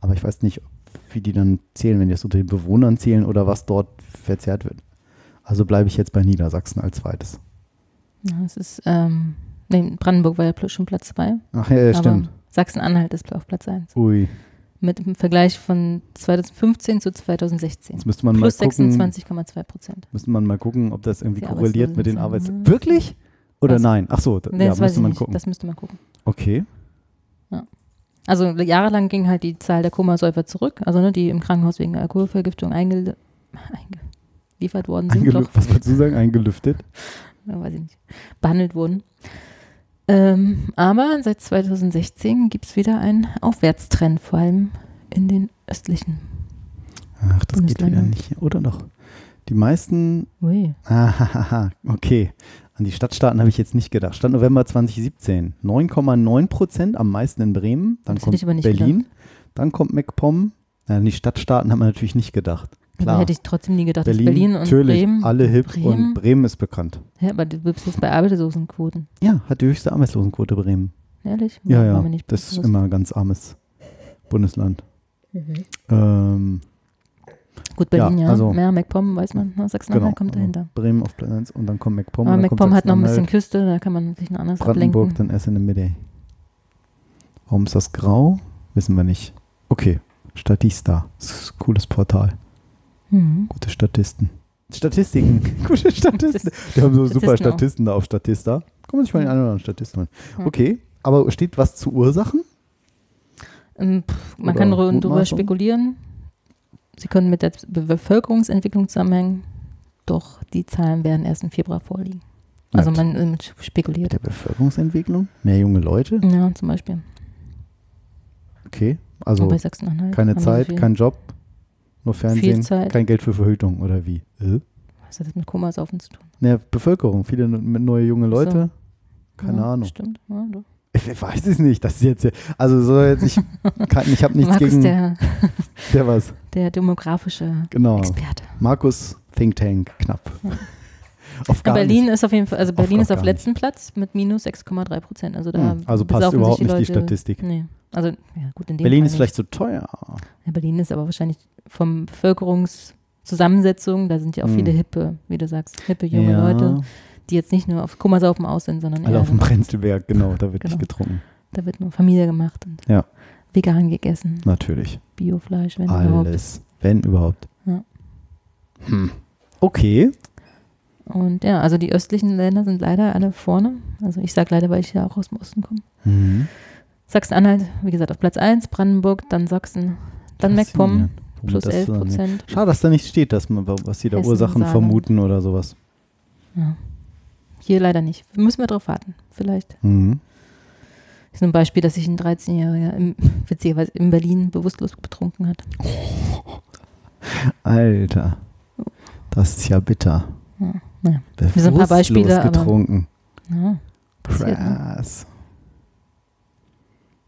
Aber ich weiß nicht, wie die dann zählen, wenn die das unter den Bewohnern zählen oder was dort verzehrt wird. Also bleibe ich jetzt bei Niedersachsen als zweites. Ja, es ist, ähm, nee, Brandenburg war ja schon Platz 2. Ach ja, ja stimmt. Sachsen-Anhalt ist auf Platz 1. Ui, Mit dem Vergleich von 2015 zu 2016. jetzt müsste man Plus mal gucken. 26,2 Prozent. Müsste man mal gucken, ob das irgendwie Die korreliert mit den Arbeits... Wirklich? Oder Was? nein? Ach so, Nee, ja, das müsste man nicht. gucken. Das müsste man gucken. Okay. Also jahrelang ging halt die Zahl der Komasäufer zurück, also ne, die im Krankenhaus wegen Alkoholvergiftung eingel eingeliefert worden sind. Eingelü Doch, was wolltest du sagen? Eingelüftet? ja, weiß ich nicht, behandelt wurden. Ähm, aber seit 2016 gibt es wieder einen Aufwärtstrend, vor allem in den östlichen. Ach, das geht wieder nicht. Oder doch? Die meisten. Ui. Ah, okay. An die Stadtstaaten habe ich jetzt nicht gedacht. Stand November 2017. 9,9 Prozent, am meisten in Bremen. Dann Das hätte ich aber kommt nicht Berlin. Dann kommt MacPom. An die Stadtstaaten hat man natürlich nicht gedacht. Klar. Aber hätte ich trotzdem nie gedacht, Berlin, dass Berlin und natürlich, Bremen. alle hip Bremen? und Bremen ist bekannt. Ja, aber du bist jetzt bei Arbeitslosenquoten. Ja, hat die höchste Arbeitslosenquote Bremen. Ehrlich? Ja, ja, das ist immer ein ganz armes Bundesland. Mhm. Ähm, Gut, Berlin, Ja, ja. also- ja, MacPom, weiß man. Ne? Sachsen-Anhalt genau. kommt dahinter. Bremen auf Platz 1 und dann kommt MacPom. Aber MacPom hat noch ein bisschen Küste, da kann man sich noch anders Brandenburg, ablenken. dann erst in der Mitte. Warum ist das grau? Wissen wir nicht. Okay, Statista. Das ist ein cooles Portal. Mhm. Gute Statisten. Statistiken. Gute Statisten. Die haben so super Statisten auch. Statisten da auf Statista. Kann man sich mal den einen oder anderen Statisten holen. Okay, aber steht was zu Ursachen? Ähm, pff, man Oder kann Mutmaßung? spekulieren. Sie können mit der Be- Bevölkerungsentwicklung zusammenhängen, doch die Zahlen werden erst im Februar vorliegen. Also Nett. man spekuliert. Der Bevölkerungsentwicklung? Mehr junge Leute? Ja, zum Beispiel. Okay, also keine Zeit, kein Job, nur Fernsehen, kein Geld für Verhütung oder wie? Äh? Was hat das mit Komasaufen zu tun? Ne, Bevölkerung, viele ne- mit neue junge Leute. Keine ja, Ahnung. Stimmt. Ja, doch. Ich, ich weiß es nicht. Das ist jetzt, also so jetzt ich, kann, ich habe nichts Markus, gegen der, der, was. der demografische Genau. Experte. Markus Think Tank knapp. Auf Ja, gar Berlin nicht. ist auf jeden Fall, also Berlin auf ist auf letzten Platz mit minus 6,3 Prozent. Also da Hm, also passt überhaupt sich nicht die Leute- Statistik. Nee. Also, ja, gut, in dem Berlin Fall ist nicht. vielleicht so teuer. Ja, Berlin ist aber wahrscheinlich vom Bevölkerungszusammensetzung, da sind ja auch Hm. viele hippe, wie du sagst, hippe junge ja, Leute, die jetzt nicht nur auf Kummersaufen aus sind, sondern Alle auf dem Prenzlberg, genau, da wird Genau. nicht getrunken. da wird nur Familie gemacht und Ja. vegan gegessen, Natürlich. Biofleisch, wenn überhaupt. Alles. Wenn überhaupt. Ja. Hm. Okay. Und ja, also die östlichen Länder sind leider alle vorne. Also ich sage leider, weil ich ja auch aus dem Osten komme. Mhm. Sachsen-Anhalt, wie gesagt, auf Platz 1, Brandenburg, dann Sachsen, dann MacPom, warum plus das 11 so lange- Prozent. Schade, dass da nicht steht, dass man, was sie da Ursachen Saarland. vermuten oder sowas. Ja. Hier leider nicht. Müssen wir drauf warten. Vielleicht. Mhm. ist ein Beispiel, dass sich ein 13-Jähriger im, witzigerweise in Berlin bewusstlos betrunken hat. Alter. Das ist ja bitter. Ja, naja. Bewusstlos sind ein paar Beispiele, aber- getrunken. Ja, passiert, ne? Krass.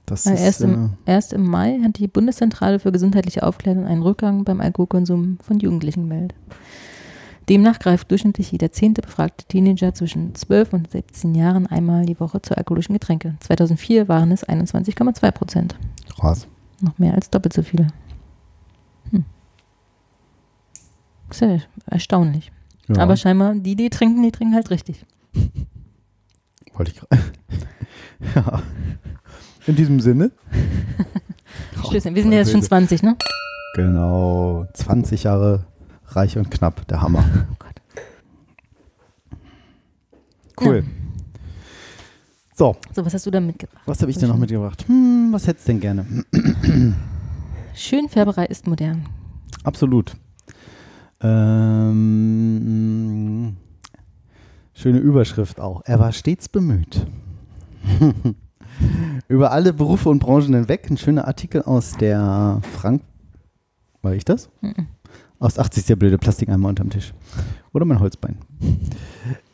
Das Ja, ist erst äh, im- Erst im Mai hat die Bundeszentrale für gesundheitliche Aufklärung einen Rückgang beim Alkoholkonsum von Jugendlichen gemeldet. Demnach greift durchschnittlich jeder zehnte befragte Teenager zwischen 12 und 17 Jahren einmal die Woche zu alkoholischen Getränke. 2004 waren es 21,2 Prozent. krass. Noch mehr als doppelt so viele. Hm. Sehr erstaunlich. Ja, Aber scheinbar, die, die trinken, die trinken halt richtig. wollte ich gerade. ja. In diesem Sinne. Stößchen. Wir sind ja jetzt schon 20, ne? Genau. 20 Jahre reich und knapp. Der Hammer. Oh. Cool. So, So, was hast du da mitgebracht? was habe ich denn noch mitgebracht? Hm, was hättest du denn gerne? Schönfärberei ist modern. Absolut. Ähm, schöne Überschrift auch. Er war stets bemüht. Über alle Berufe und Branchen hinweg. Ein schöner Artikel aus der Frank. War ich das? Mhm. Aus 80 der blöde Plastikeimer unterm Tisch. Oder mein Holzbein.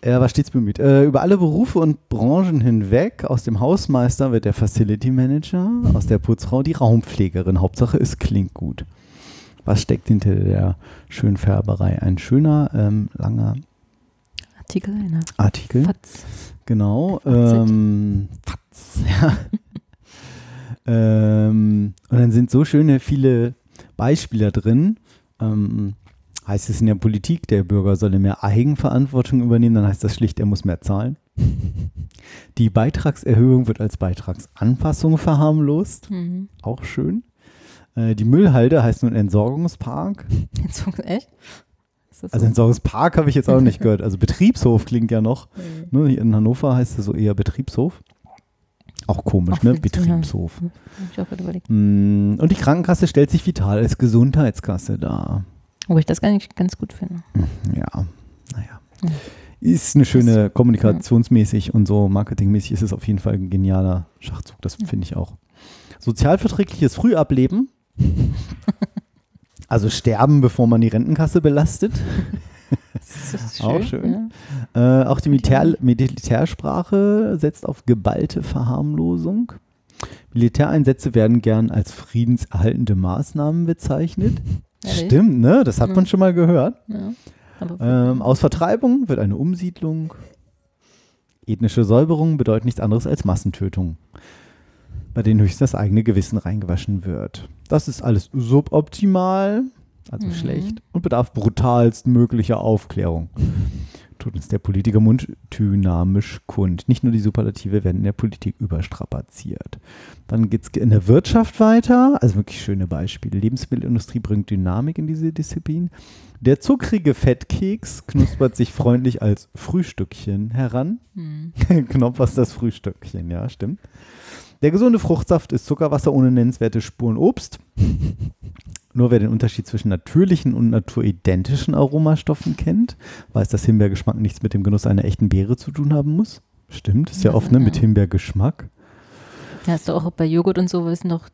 Er war stets bemüht. Äh, über alle Berufe und Branchen hinweg, aus dem Hausmeister wird der Facility Manager, aus der Putzfrau die Raumpflegerin. Hauptsache, es klingt gut. Was steckt hinter der Schönfärberei? Ein schöner, ähm, langer Artikel der Artikel. Fatz. Genau. Ähm, Fatz, ja. ähm, und dann sind so schöne viele Beispiele drin. Ähm, heißt es in der Politik, der Bürger solle mehr Eigenverantwortung übernehmen, dann heißt das schlicht, er muss mehr zahlen. Die Beitragserhöhung wird als Beitragsanpassung verharmlost. Mhm. Auch schön. Äh, die Müllhalde heißt nun Entsorgungspark. Jetzt, echt? Also so? Entsorgungspark habe ich jetzt auch noch nicht gehört. Also Betriebshof klingt ja noch. Mhm. Ne, hier in Hannover heißt es so eher Betriebshof. Auch komisch, Auch ne? witzig, ja. Betriebshof. Hab ich auch gerade überlegt. Mm, Und die Krankenkasse stellt sich vital als Gesundheitskasse dar. Wo ich das gar nicht ganz gut finde. Ja, naja. Ja. Ist eine schöne kommunikationsmäßig und so marketingmäßig ist es auf jeden Fall ein genialer Schachzug. Das Ja. finde ich auch. Sozialverträgliches Frühableben. also sterben, bevor man die Rentenkasse belastet. Ist Auch schön. Ja. Äh, auch die Militär Militärsprache setzt auf geballte Verharmlosung. Militäreinsätze werden gern als friedenserhaltende Maßnahmen bezeichnet. Ehrlich? Stimmt, ne? Das hat Ja. man schon mal gehört. Ja. Ähm, aus Vertreibung wird eine Umsiedlung. Ethnische Säuberung bedeutet nichts anderes als Massentötung, bei denen höchstens das eigene Gewissen reingewaschen wird. Das ist alles suboptimal, also Mhm. schlecht, und bedarf brutalst möglicher Aufklärung. Tut uns der Politiker Mund dynamisch kund. Nicht nur die Superlative werden in der Politik überstrapaziert. Dann geht es in der Wirtschaft weiter. Also wirklich schöne Beispiele. Lebensmittelindustrie bringt Dynamik in diese Disziplin. Der zuckrige Fettkeks knuspert sich freundlich als Frühstückchen heran. hm. Knopf was das Frühstückchen, ja, stimmt. Der gesunde Fruchtsaft ist Zuckerwasser ohne nennenswerte Spuren Obst. Nur wer den Unterschied zwischen natürlichen und naturidentischen Aromastoffen kennt, weiß, dass Himbeergeschmack nichts mit dem Genuss einer echten Beere zu tun haben muss. Stimmt, ist ja Ja, oft ne, mit. Himbeergeschmack. Ja, ist doch auch bei Joghurt und so, wissen doch,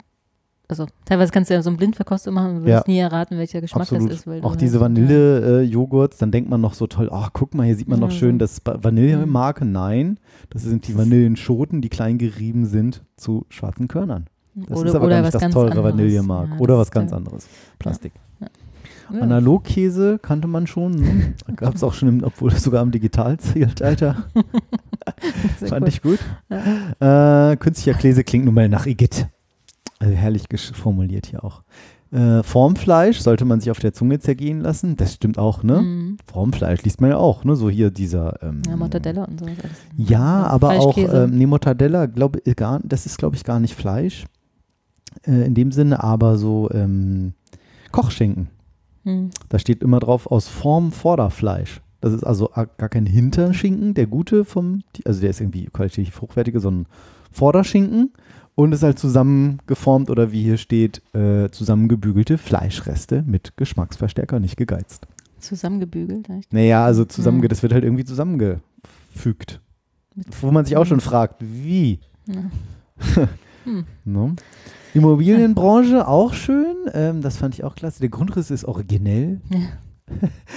also teilweise kannst du ja so ein Blindverkostung machen, du würdest Ja. nie erraten, welcher Geschmack Absolut. das ist. Auch du diese Vanille-Joghurts, dann denkt man noch so toll, ach guck mal, hier sieht man noch schön das Vanillemarke. Nein, das sind die Vanillenschoten, die klein gerieben sind zu schwarzen Körnern. Das oder, ist aber oder gar nicht was das ganz teure anderes. Vanillemark. Ja, oder was ganz anderes. Plastik. Ja. Analogkäse kannte man schon. Ne? Gab es auch schon, im, obwohl es sogar am Digitalzeitalter. Sehr Fand cool. ich gut. Äh, künstlicher Käse klingt nun mal nach Igitt. Also herrlich formuliert hier auch. Äh, Formfleisch sollte man sich auf der Zunge zergehen lassen. Das stimmt auch, ne? Mhm. Formfleisch liest man ja auch, ne? So hier dieser. Ähm, Ja, Mortadella und sowas. Ja, aber auch, ähm, nee, Mortadella, glaube gar, das ist, glaube ich, gar nicht Fleisch. Äh, in dem Sinne, aber so ähm, Kochschinken. Mhm. Da steht immer drauf aus Form Vorderfleisch. Das ist also gar kein Hinterschinken, der gute vom, also der ist irgendwie qualitativ hochwertige, sondern Vorderschinken und ist halt zusammengeformt oder wie hier steht, äh, zusammengebügelte Fleischreste mit Geschmacksverstärker, nicht gegeizt. Zusammengebügelt. echt? Naja, also zusammenge, Mhm. das wird halt irgendwie zusammengefügt. Wo man sich auch schon fragt, wie? Ja. Hm. Ne? Immobilienbranche auch schön, ähm, das fand ich auch klasse. Der Grundriss ist originell.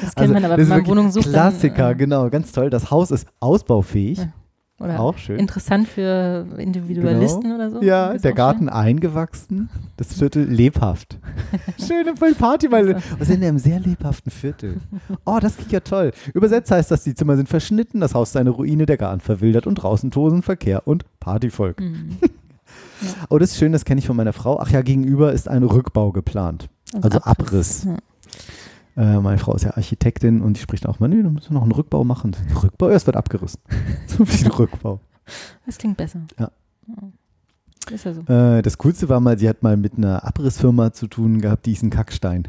Das kennt man aber, Also, das wenn ist man Wohnung sucht. Klassiker, dann, äh, genau, ganz toll. Das Haus ist ausbaufähig, Ja. Oder auch schön. interessant für Individualisten oder so. Ja, der Garten eingewachsen, das Viertel lebhaft. Schöne voll Party, weil wir sind in einem sehr lebhaften Viertel. Oh, das klingt ja toll. Übersetzt heißt das, die Zimmer sind verschnitten, das Haus ist eine Ruine, der Garten verwildert und draußen tosen Verkehr und Partyvolk. schön. Mhm. Oh, das ist schön, das kenne ich von meiner Frau. Ach ja, gegenüber ist ein Rückbau geplant. Also Abriss. Ja. Äh, meine Frau ist ja Architektin und die spricht auch mal, nee, da müssen wir noch einen Rückbau machen. Rückbau? Ja, es wird abgerissen. so viel Rückbau. Das klingt besser. Ja. Ist ja so. Äh, das Coolste war mal, sie hat mal mit einer Abrissfirma zu tun gehabt, die ist ein Kackstein.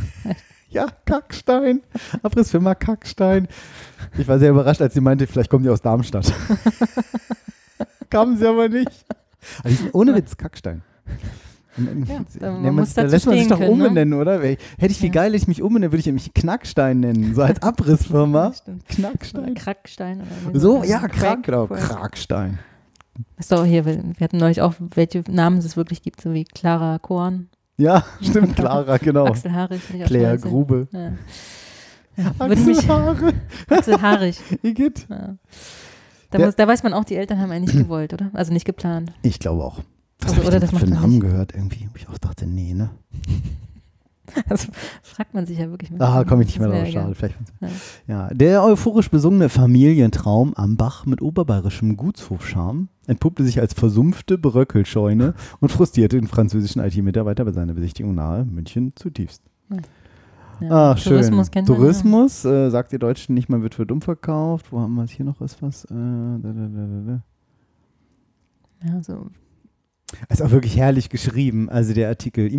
ja, Kackstein. Abrissfirma Kackstein. Ich war sehr überrascht, als sie meinte, vielleicht kommen die aus Darmstadt. Kamen sie aber nicht. Aber die sind ohne Witz Kackstein. Ja, da- man Nennt muss da lässt man sich doch können, ne? umbenennen, oder? Hätte ich wie Ja. geil, ich mich umbenenne, würde ich mich Knackstein nennen. So als Abrissfirma. Oder Knackstein. Krackstein. Oder So, sagt ja, man? Krack, genau. Krackstein. Doch hier, wir wir hatten neulich auch, welche Namen es wirklich gibt, so wie Clara Korn, Ja, stimmt, Clara, genau. Axel auch Claire. Grube. Ja. Ja, würde mich. Axel Haarig. Igitt. Ja. Da, Der- muss, da weiß man auch, die Eltern haben eigentlich gewollt, oder? Also nicht geplant. Ich glaube auch. Was Also, oder das für man Namen nicht. gehört irgendwie? Ich auch dachte, nee, ne? Also fragt man sich ja wirklich mal. Ah, komme ich nicht mehr drauf. Schade. Vielleicht. Ja. Der euphorisch besungene Familientraum am Bach mit oberbayerischem Gutshofscharme entpuppte sich als versumpfte Bröckelscheune und frustrierte den französischen IT-Mitarbeiter bei seiner Besichtigung nahe München zutiefst. Ja. Ah, schön. Tourismus kennt man. Tourismus, äh, sagt ihr Deutschen nicht, man wird für dumm verkauft. Wo haben wir es hier noch was? was? Äh, da, da, da. Ja, ja so. Ist auch wirklich herrlich geschrieben, also der Artikel.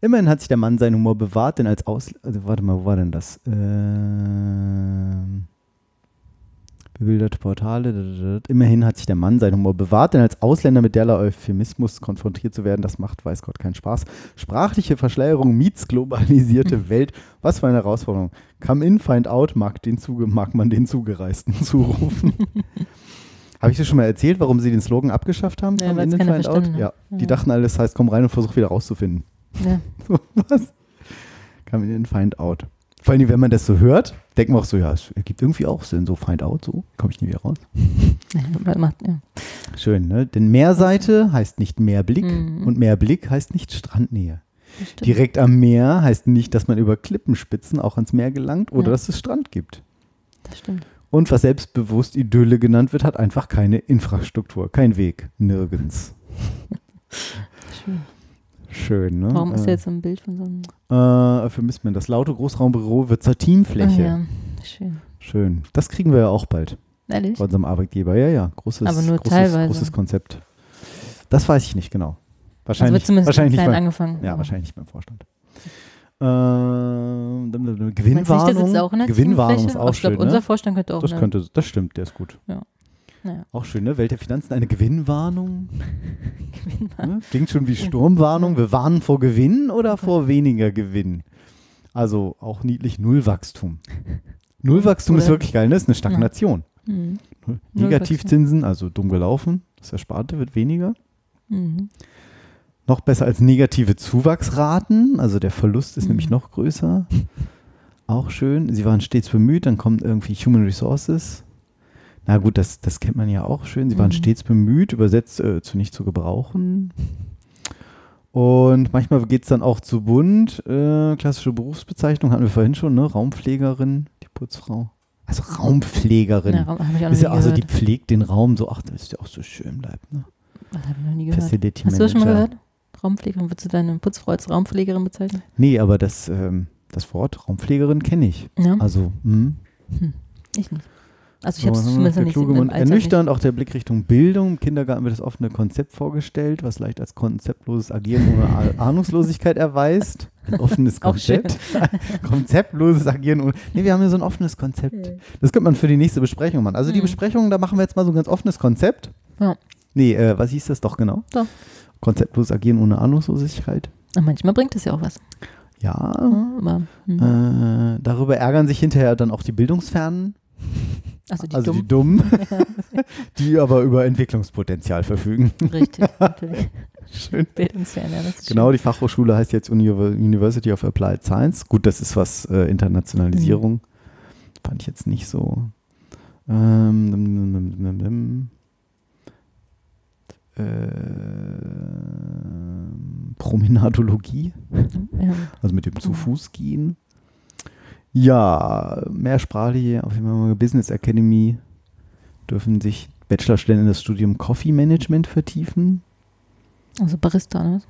Immerhin hat sich der Mann seinen Humor bewahrt, denn als Aus... Also warte mal, wo war denn das? Ähm, bewilderte Portale. Immerhin hat sich der Mann seinen Humor bewahrt, denn als Ausländer mit derlei Euphemismus konfrontiert zu werden, das macht, weiß Gott, keinen Spaß. Sprachliche Verschleierung meets globalisierte Welt. Was für eine Herausforderung. Come in, find out, mag, den zuge mag man den Zugereisten zurufen. Habe ich dir schon mal erzählt, warum sie den Slogan abgeschafft haben? Ja, in and keiner find out? verstanden Ja, hat. die Ja. dachten alle, das heißt, komm rein und versuch wieder rauszufinden. Ja. So, was? Come in find out. Vor allem, wenn man das so hört, denkt man auch so, ja, es ergibt irgendwie auch Sinn, so find out, so komme ich nie wieder raus. Ja. Schön, ne? Denn Meerseite heißt nicht Meerblick Mhm. und Meerblick heißt nicht Strandnähe. Direkt am Meer heißt nicht, dass man über Klippenspitzen auch ans Meer gelangt oder Ja. dass es Strand gibt. Das stimmt. Und was selbstbewusst Idylle genannt wird, hat einfach keine Infrastruktur, kein Weg, nirgends. Schön. Schön, ne? Warum ist äh, da jetzt so ein Bild von so einem Äh, vermisst man das laute Großraumbüro wird zur Teamfläche. Ah, ja. Schön. Schön. Das kriegen wir ja auch bald Ehrlich? bei unserem Arbeitgeber. Ja, ja. Großes, Aber nur großes, teilweise. großes Konzept. Das weiß ich nicht genau. Also Wahrscheinlich, wird zumindest wahrscheinlich, klein nicht, angefangen. beim, ja, Aber- wahrscheinlich nicht beim Vorstand. Meinst du nicht, Gewinnwarnung. sitzt auch Gewinnwarnung ist Aber auch ich glaube, schön. unser Ne? Vorstand könnte auch. Das könnte, das stimmt, der ist gut. Naja. Auch schön, ne? Welt der Finanzen, eine Gewinnwarnung. Gewinnwarnung. Ne? Klingt schon wie Sturmwarnung. Wir warnen vor Gewinn oder vor weniger Gewinn? Also auch niedlich Nullwachstum. Nullwachstum ist Oder- wirklich geil, ne? Das ist eine Stagnation. Mhm. Negativzinsen, also dumm gelaufen. Das Ersparte wird weniger. Mhm. Noch besser als negative Zuwachsraten. Also der Verlust ist Mhm. nämlich noch größer. Auch schön. Sie waren stets bemüht. Dann kommt irgendwie Human Resources. Na gut, das, das kennt man ja auch schön. Sie waren Mhm. stets bemüht, übersetzt äh, zu nicht zu gebrauchen. Und manchmal geht es dann auch zu bunt. Äh, klassische Berufsbezeichnung hatten wir vorhin schon, ne? Raumpflegerin, die Putzfrau. Also Raumpflegerin. Ja, Raum- ist ja also die pflegt den Raum so, ach, das ist ja auch so schön bleibt, ne? Das habe ich noch nie gehört. Facility Hast du das schon mal gehört? Raumpflegerin, würdest du deine Putzfrau als Raumpflegerin bezeichnen? Nee, aber das, ähm, das Wort Raumpflegerin kenne ich. Ja, Also, hm. ich nicht. Also ich So, habe es zumindest der nicht Mund Alltag ernüchternd, auch der Blick Richtung Bildung. Im Kindergarten wird das offene Konzept vorgestellt, was leicht als konzeptloses Agieren ohne Ah- Ahnungslosigkeit erweist. Ein offenes. Konzept. Konzeptloses Agieren ohne. Nee, wir haben hier so ein offenes Konzept. Das könnte man für die nächste Besprechung machen. Also die Mhm. Besprechung, da machen wir jetzt mal so ein ganz offenes Konzept. Ja. Nee, äh, was hieß das doch genau? Doch. Konzeptloses Agieren ohne Ahnungslosigkeit. Und manchmal bringt es ja auch was. Ja. Ja, aber, hm. Äh, darüber ärgern sich hinterher dann auch die Bildungsfernen, also die also dumm. die Dummen, die aber über Entwicklungspotenzial verfügen. Richtig, natürlich. Schön. Ja, das ist Genau, die Fachhochschule heißt jetzt Uni University of Applied Science. Gut, das ist was äh, Internationalisierung. Fand ich jetzt nicht so. Ähm. Ähm, Promenadologie, schön. Ja. also mit dem zu Fuß gehen. Ja, mehrsprachige, auf jeden Fall Business Academy dürfen sich Bachelorstudenten in das Studium Coffee Management vertiefen. Also Barista, ne?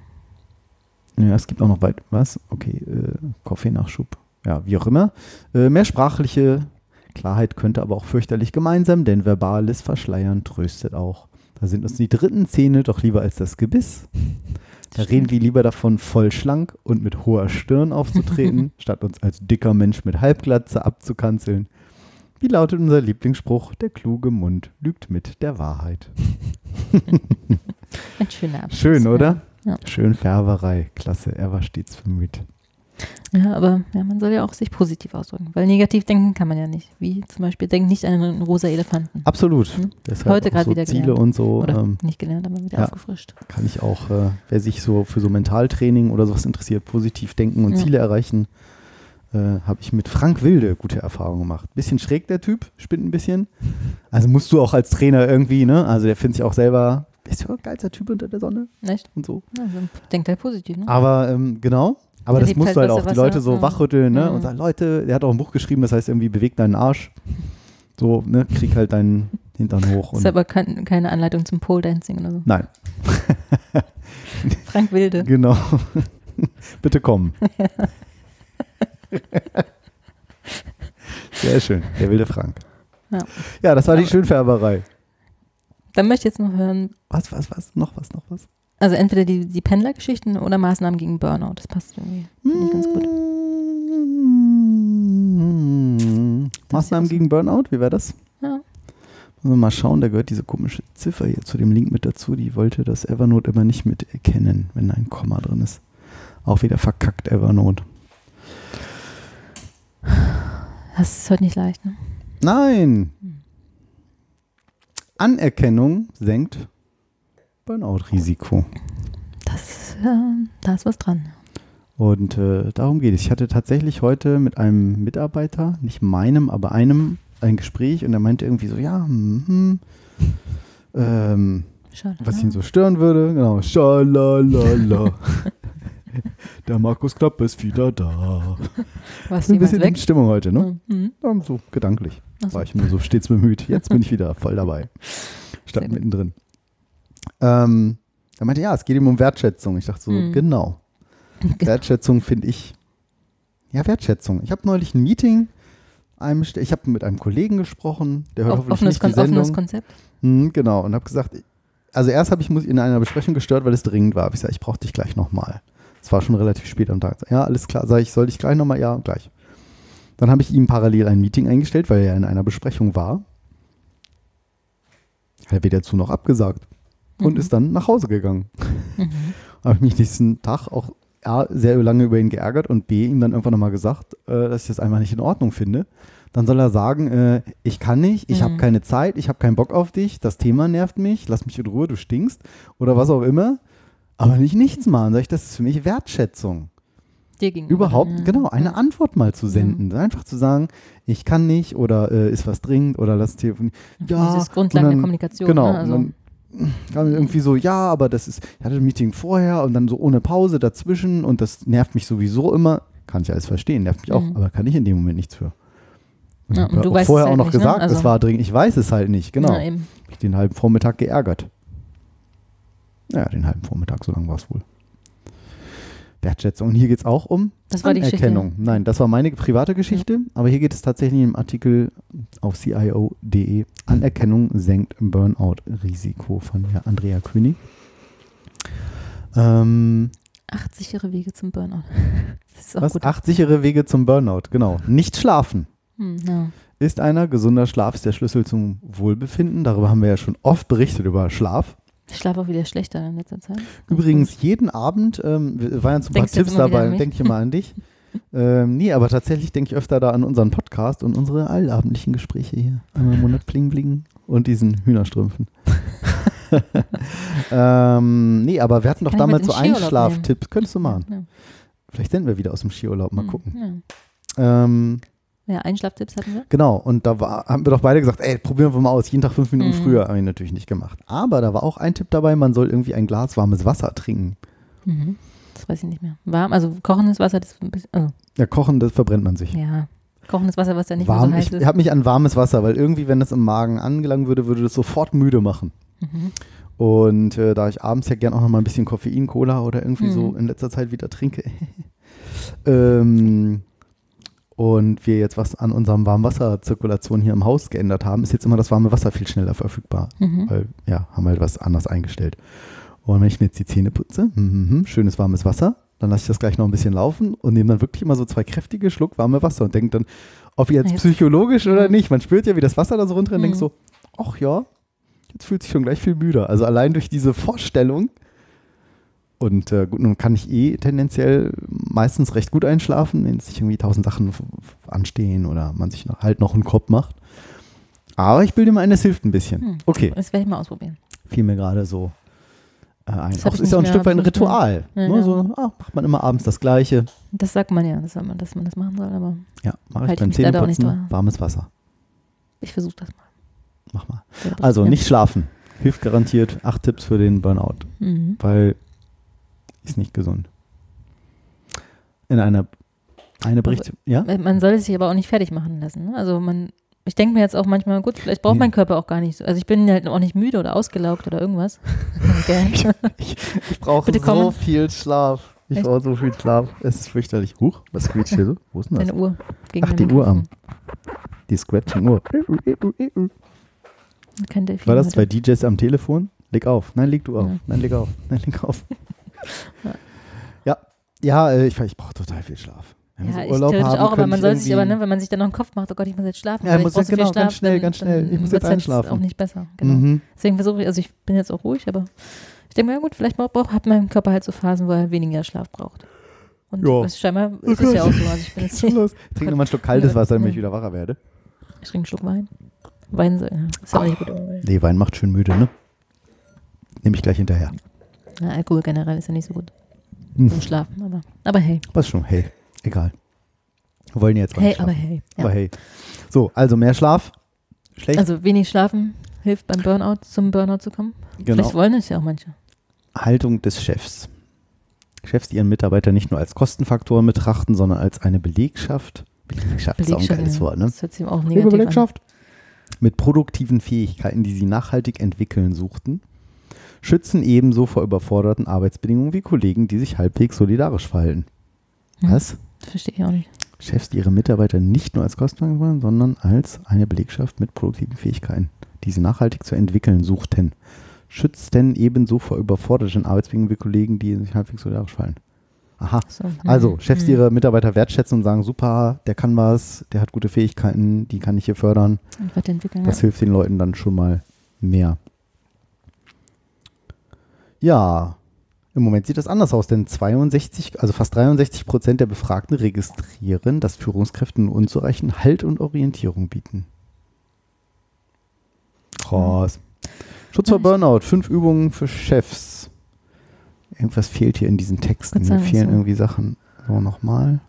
Ja, es gibt auch noch weit was. Okay, äh, Kaffeenachschub. Ja, wie auch immer. Äh, mehrsprachliche Klarheit könnte aber auch fürchterlich gemeinsam, denn verbales Verschleiern tröstet auch. Da sind uns die dritten Zähne doch lieber als das Gebiss. Da reden wir lieber davon, voll schlank und mit hoher Stirn aufzutreten, statt uns als dicker Mensch mit Halbglatze abzukanzeln. Wie lautet unser Lieblingsspruch? Der kluge Mund lügt mit der Wahrheit. Ein schöner Abschluss. Schön, oder? Ja. Schön Färberei. Klasse, er war stets bemüht. Ja, aber ja, man soll ja auch sich positiv ausdrücken, weil negativ denken kann man ja nicht. Wie zum Beispiel, denk nicht an einen rosa Elefanten. Absolut. Hm? Heute gerade so wieder Ziele gelernt. und so Oder ähm, nicht gelernt, aber wieder ja. aufgefrischt. kann ich auch, äh, wer sich so für so Mentaltraining oder sowas interessiert, positiv denken und Ja. Ziele erreichen, äh, habe ich mit Frank Wilde gute Erfahrungen gemacht. Bisschen schräg der Typ, spinnt ein bisschen. Also musst du auch als Trainer irgendwie, ne? Also der findet sich auch selber, ist ja ein geilster Typ unter der Sonne Echt? und so. Ja, also denkt halt positiv, ne? Aber ähm, genau. Aber Der das musst halt du halt auch die Leute so ja. wachrütteln, ne? Mhm. Und sagen, Leute, der hat auch ein Buch geschrieben, das heißt irgendwie beweg deinen Arsch. So, ne? Krieg halt deinen Hintern hoch. ist Und aber kein, keine Anleitung zum Pole Dancing oder so. Nein, Frank Wilde. genau. Bitte kommen. Sehr schön, der wilde Frank. Ja. Ja, das war die Schönfärberei. Dann möchte ich jetzt noch hören, Was, was, was? Noch was, noch was? Also entweder die, die Pendlergeschichten oder Maßnahmen gegen Burnout. Das passt irgendwie. Finde ich ganz gut. Mm. Maßnahmen gegen Burnout, wie wäre das? Ja. Müssen wir mal schauen, da gehört diese komische Ziffer hier zu dem Link mit dazu. Die wollte das Evernote immer nicht mit erkennen, wenn ein Komma drin ist. Auch wieder verkackt Evernote. Das ist heute nicht leicht, ne? Nein! Anerkennung senkt Burnout-Risiko. Das, äh, da ist was dran. Und äh, darum geht es. Ich hatte tatsächlich heute mit einem Mitarbeiter, nicht meinem, aber einem, ein Gespräch und er meinte irgendwie so, ja, hm, hm, ähm, was ihn so stören würde. Genau, schalalala. Der Markus Klapp ist wieder da. Warst Ein bisschen weg? Stimmung heute, ne? Mhm. Ja, so gedanklich so. war ich mir so stets bemüht. Jetzt bin ich wieder voll dabei. Statt mittendrin. Ähm, er meinte, ja, es geht ihm um Wertschätzung. Ich dachte so, Mhm. genau. Wertschätzung finde ich. Ja, Wertschätzung. Ich habe neulich ein Meeting. Einem, ich habe mit einem Kollegen gesprochen, der hört Auf, hoffentlich offenes, nicht Kon die Sendung. offenes Konzept. Mhm, genau, und habe gesagt, also erst habe ich muss in einer Besprechung gestört, weil es dringend war. Hab Ich sage, ich brauche dich gleich nochmal. Es war schon relativ spät am Tag. Ja, alles klar. Sag ich, soll ich gleich nochmal? Ja, gleich. Dann habe ich ihm parallel ein Meeting eingestellt, weil er in einer Besprechung war. Hat er weder zu noch abgesagt und Mhm. ist dann nach Hause gegangen. Mhm. Habe ich mich nächsten Tag auch A, sehr lange über ihn geärgert und B, ihm dann irgendwann nochmal gesagt, äh, dass ich das einfach nicht in Ordnung finde. Dann soll er sagen, äh, ich kann nicht, ich habe Mhm. keine Zeit, ich habe keinen Bock auf dich, das Thema nervt mich, lass mich in Ruhe, du stinkst oder was auch immer. Aber nicht nichts machen. Sag ich, das ist für mich Wertschätzung. Dir gegenüber. Überhaupt, ja. genau, eine. Antwort mal zu senden. Einfach zu sagen, ich kann nicht oder äh, ist was dringend oder lass telefonieren. Ja, Dieses Grundlagen und der dann- Kommunikation. Genau. Ne? Also, dann irgendwie so, ja, aber das ist, ich hatte ein Meeting vorher und dann so ohne Pause dazwischen und das nervt mich sowieso immer. Kann ich alles verstehen, nervt mich auch, Mhm. aber kann ich in dem Moment nichts für. Und Ja, ich und du weißt vorher es auch halt noch nicht, ne? gesagt, es Also- war dringend. Ich weiß es halt nicht, genau. Na, eben. Hab ich den halben Vormittag geärgert. Ja, den halben Vormittag, so lang war es wohl. Wertschätzung. Und hier geht es auch um Das. Anerkennung. Nein, das war meine private Geschichte, aber hier geht es tatsächlich im Artikel auf CIO.de. Anerkennung senkt Burnout-Risiko von der Andrea König. Ähm, Acht sichere Wege zum Burnout. Was? gut. Acht sichere Wege zum Burnout, genau. Nicht schlafen. Hm, ja. Ist einer, gesunder Schlaf ist der Schlüssel zum Wohlbefinden. Darüber haben wir ja schon oft berichtet über Schlaf. Ich schlafe auch wieder schlechter in letzter Zeit. Übrigens, jeden Abend, ähm, wir- waren jetzt ein paar Denkst Tipps dabei, denke ich immer an dich. ähm, nee, aber tatsächlich denke ich öfter da an unseren Podcast und unsere allabendlichen Gespräche hier. Einmal im Monat bling bling und diesen Hühnerstrümpfen. ähm, nee, aber wir hatten doch Kann damals so Einschlaftipps. Könntest du machen. Ja. Vielleicht senden wir wieder aus dem Skiurlaub. Mal Hm, gucken. Ja. Ähm, ja, Einschlaftipps hatten wir. Genau, und da war, haben wir doch beide gesagt, ey, probieren wir mal aus, jeden Tag fünf Minuten Mhm. früher. Haben wir natürlich nicht gemacht. Aber da war auch ein Tipp dabei, man soll irgendwie ein Glas warmes Wasser trinken. Mhm. Das weiß ich nicht mehr. Warm, also kochendes Wasser, das ist ein bisschen, also, Ja, kochen, das verbrennt man sich. ja. Kochendes Wasser, was ja nicht Warm, so heiß ich ist. habe mich an warmes Wasser, weil irgendwie, wenn das im Magen angelangen würde, würde das sofort müde machen. Mhm. Und äh, da ich abends ja gern auch noch mal ein bisschen Koffein, Cola oder irgendwie so Mhm. in letzter Zeit wieder trinke. ähm, und wir jetzt was an unserem Warmwasserzirkulation hier im Haus geändert haben, ist jetzt immer das warme Wasser viel schneller verfügbar. Mhm. Weil, ja, haben halt was anders eingestellt. Und wenn ich mir jetzt die Zähne putze, mhm, schönes warmes Wasser, dann lasse ich das gleich noch ein bisschen laufen und nehme dann wirklich immer so zwei kräftige Schluck warme Wasser und denke dann, ob jetzt Jetzt- psychologisch oder nicht. Man spürt ja, wie das Wasser da so runter und denkt Mhm. so, ach ja, jetzt fühlt sich schon gleich viel müder. Also allein durch diese Vorstellung. Und äh, gut, nun kann ich eh tendenziell meistens recht gut einschlafen, wenn sich irgendwie tausend Sachen anstehen oder man sich noch, halt noch einen Kopf macht. Aber ich bilde mir ein, es hilft ein bisschen. Hm. Okay, Das werde ich mal ausprobieren. fiel mir gerade so äh, ein. Das Auch, ich ist ja auch ein Stück weit ein. Ritual. Ja, ne? ja. So, ah, macht man immer abends das Gleiche. Das sagt man ja, dass man, dass man das machen soll, aber Ja, mache ich Halt ich beim nicht Zähneputzen. Warmes Wasser. ich versuche das mal. Mach mal. Also nicht schlafen. Hilft garantiert. Acht Tipps für den Burnout. Mhm. Weil ist nicht gesund. In einer eine Bericht, ja? Man soll es sich aber auch nicht fertig machen lassen. Ne? Also man, ich denke mir jetzt auch manchmal, gut, vielleicht braucht Nee. mein Körper auch gar nicht so. Also ich bin halt auch nicht müde oder ausgelaugt oder irgendwas. Ich, ich brauche so kommen. viel Schlaf. Ich Echt? brauche so viel Schlaf. Es ist fürchterlich. Huch, was quietscht hier so? Wo ist denn das? Deine Uhr. Gegen Ach, die Uhr am. Die Scratching-Uhr. War das zwei DJs am Telefon? Leg auf. Nein, leg du auf. Ja. Nein, leg auf. Nein, leg auf. Ja. ja, ja, äh, ich, ich brauche total viel Schlaf. Wenn Ja, so ich Urlaub theoretisch haben, auch, aber man ich soll sich aber, ne, wenn man sich dann noch einen Kopf macht, oh Gott, ich muss jetzt schlafen, Ja, ich muss ja- so viel genau, Schlaf, ganz schnell, ganz schnell. Ich muss jetzt halt einschlafen. auch nicht besser. Genau. Mhm. Deswegen versuche ich, also ich bin jetzt auch ruhig, aber ich denke mir, ja gut, vielleicht braucht, hat mein Körper halt so Phasen, wo er weniger Schlaf braucht. Und Ja. das scheinbar ist es ja auch so. Also ich bin jetzt. Ich trinke nochmal einen Schluck kaltes Ja. Wasser, damit ich wieder wacher werde. ich trinke einen Schluck Wein. Wein soll- ja, ist auch nicht gut. Nee, Wein macht schön müde, ne? Nehme ich gleich hinterher. Ja, Alkohol generell ist ja nicht so gut Hm. zum Schlafen, aber, aber hey. Was schon, hey, egal. Wir wollen jetzt Hey, aber hey. Ja. Aber hey. So, also mehr Schlaf. Schlecht. Also wenig schlafen hilft beim Burnout, zum Burnout zu kommen. genau. Vielleicht wollen es ja auch manche. Haltung des Chefs. Chefs die ihren Mitarbeiter nicht nur als Kostenfaktoren betrachten, sondern als eine Belegschaft. Belegschaft ist auch ein geiles Wort, ne? Das hört sich auch Liebe negativ an. Belegschaft. Mit produktiven Fähigkeiten, die sie nachhaltig entwickeln suchten, schützen ebenso vor überforderten Arbeitsbedingungen wie Kollegen, die sich halbwegs solidarisch verhalten. Hm. Was? Verstehe ich auch nicht. Chefs, die ihre Mitarbeiter nicht nur als Kostenfaktoren, sondern als eine Belegschaft mit produktiven Fähigkeiten, die sie nachhaltig zu entwickeln suchten, schützten ebenso vor überforderten Arbeitsbedingungen wie Kollegen, die sich halbwegs solidarisch verhalten. Aha. So. hm, Also, Chefs, die hm. ihre Mitarbeiter wertschätzen und sagen, super, der kann was, der hat gute Fähigkeiten, die kann ich hier fördern. Und weiterentwickeln. Das ja. hilft den Leuten dann schon mal mehr. Ja, im Moment sieht das anders aus, denn 62, also fast 63 Prozent der Befragten registrieren, dass Führungskräfte nur unzureichend Halt und Orientierung bieten. Krass. Schutz vor Burnout, fünf Übungen für Chefs. Irgendwas fehlt hier in diesen Texten. Mir fehlen so. irgendwie Sachen. So, nochmal.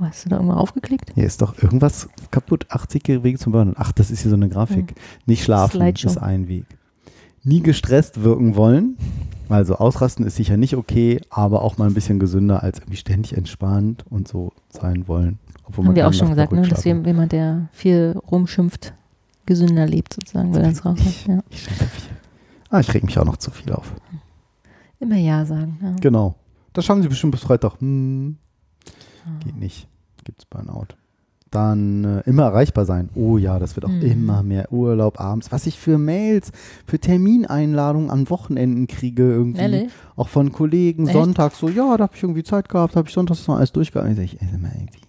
Hast du da irgendwo aufgeklickt? Hier ist doch irgendwas kaputt. 80 Wege zum Burnout. Ach, das ist hier so eine Grafik. Nicht schlafen Slideshow. ist ein Weg. Nie gestresst wirken wollen. Also ausrasten ist sicher nicht okay, aber auch mal ein bisschen gesünder als irgendwie ständig entspannt und so sein wollen. Obwohl Haben wir auch schon gesagt, ne? dass jemand, der viel rumschimpft, gesünder lebt, sozusagen, weil er es raus hat. Ja. Ich, ah, ich reg mich auch noch zu viel auf. Immer Ja sagen. Ja. Genau. Das schaffen sie bestimmt bis Freitag. Hm, Ah. geht nicht. Gibt's Burnout. Dann äh, immer erreichbar sein. Oh ja, das wird auch Mhm. immer mehr Urlaub abends. Was ich für Mails, für Termineinladungen an Wochenenden kriege irgendwie. Ehrlich? Auch von Kollegen. Echt? Sonntag so, ja, da habe ich irgendwie Zeit gehabt, habe ich sonntags noch alles durchgearbeitet. Ich, ey, mal, irgendwie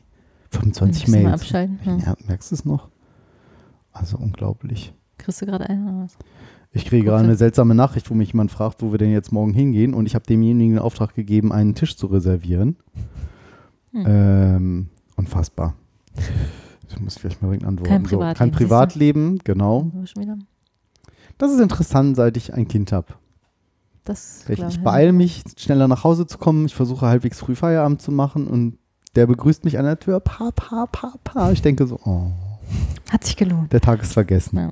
25 Müssen wir Mails. abschalten. Ja. Ja, merkst du es noch? Also unglaublich. Kriegst du gerade ein oder was? Ich kriege gerade eine seltsame Nachricht, wo mich jemand fragt, wo wir denn jetzt morgen hingehen. Und ich habe demjenigen den Auftrag gegeben, einen Tisch zu reservieren. Hm. Ähm, unfassbar. Ich muss vielleicht mal irgendeine antworten. Kein So, Privatleben, kein siehst du? Privatleben, genau. Das ist interessant, seit ich ein Kind habe. Ich, ich beeile mich, schneller nach Hause zu kommen. Ich versuche halbwegs früh Feierabend zu machen und der begrüßt mich an der Tür. Pa, pa, pa, pa. Ich denke so, oh, Hat sich gelohnt. der Tag ist vergessen. Ja.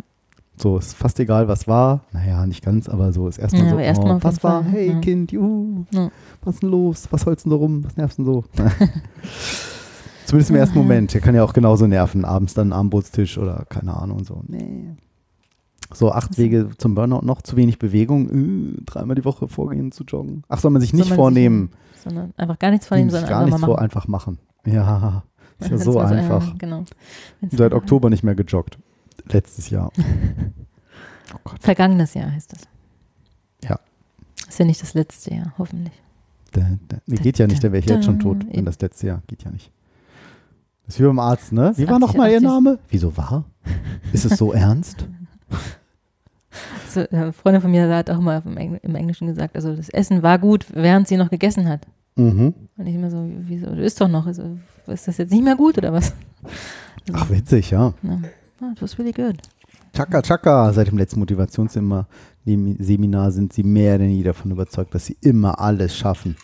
So, ist fast egal, was war. Naja, nicht ganz, aber so ist erstmal Ja, so, erst oh, was war? Fall, Hey, ja. Kind, juhu. Was ist denn los? Was holst du denn da rum? Was nervst du denn so? Zumindest im ersten Aha. Moment. Der kann ja auch genauso nerven. Abends dann Armbrotstisch oder keine Ahnung und so. Nee. So, acht Also- Wege zum Burnout, noch zu wenig Bewegung. Äh, dreimal die Woche vorgehen zu joggen. Ach, soll man sich nicht man sich- vornehmen. Sondern einfach gar nichts sich sondern gar einfach nichts mal vor, machen. einfach machen. Ja, ist ja so mal einfach. äh, genau. Wenn's Seit Oktober nicht mehr gejoggt. Letztes Jahr. Oh. Vergangenes Jahr heißt das. Ja. Ist ja nicht das letzte Jahr, hoffentlich. Da, da, nee, geht ja nicht, der wäre ich jetzt schon tot. Wenn das letzte Jahr geht ja nicht. Das ist wie beim Arzt, ne? Wie war nochmal Ihr 80. Name? Wieso war? Ist es so ernst? So, äh, eine Freundin von mir hat auch mal im, Engl im Englischen gesagt, also das Essen war gut, während sie noch gegessen hat. Mhm. Und ich immer so, wieso, du isst doch noch. Also, ist das jetzt nicht mehr gut oder was? Also, Ach, witzig, ja. ja. Ah, it was really good. Chaka, chaka. Seit dem letzten Motivationsseminar Seminar sind sie mehr denn je davon überzeugt, dass sie immer alles schaffen.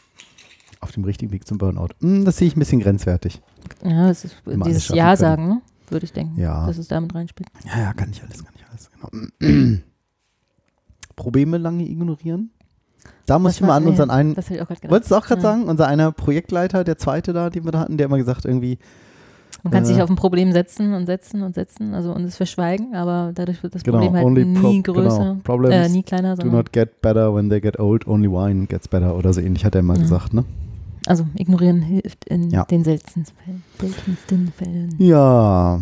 Auf dem richtigen Weg zum Burnout. Hm, das sehe ich ein bisschen grenzwertig. Ja, das ist Immer alles dieses Ja können. sagen, ne? würde ich denken, Ja. dass es damit reinspielt. Ja, ja, kann ich alles, kann ich alles. Genau. Probleme lange ignorieren. Da muss Was ich mal an unseren einen Das ich auch gerade. Wolltest du auch gerade Ja. sagen, unser einer Projektleiter, der zweite da, den wir da hatten, der immer gesagt irgendwie, Man kann Äh, sich auf ein Problem setzen und setzen und setzen, also und es verschweigen, aber dadurch wird das Genau, Problem halt nie pro- größer, genau, äh, nie kleiner, do not get better when they get old, only wine gets better oder so ähnlich hat er mal Ja. gesagt, ne? Also ignorieren hilft in Ja. den seltensten Fällen. Seltensten Fällen. Ja,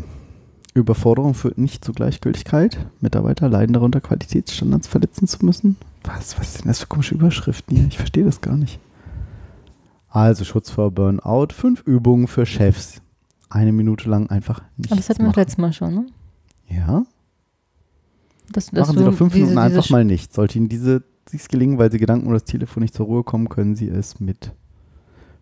Überforderung führt nicht zu Gleichgültigkeit. Mitarbeiter leiden darunter, Qualitätsstandards verletzen zu müssen. Was, was sind das für komische Überschriften hier? Ich verstehe das gar nicht. Also Schutz vor Burnout, fünf Übungen für Chefs. Eine Minute lang einfach nichts Aber das hatten wir letztes Mal schon, ne? Ja, Das, dass Machen Sie doch fünf diese- Minuten einfach mal nicht. Sollte Ihnen diese, dies gelingen, weil Sie Gedanken oder das Telefon nicht zur Ruhe kommen, können Sie es mit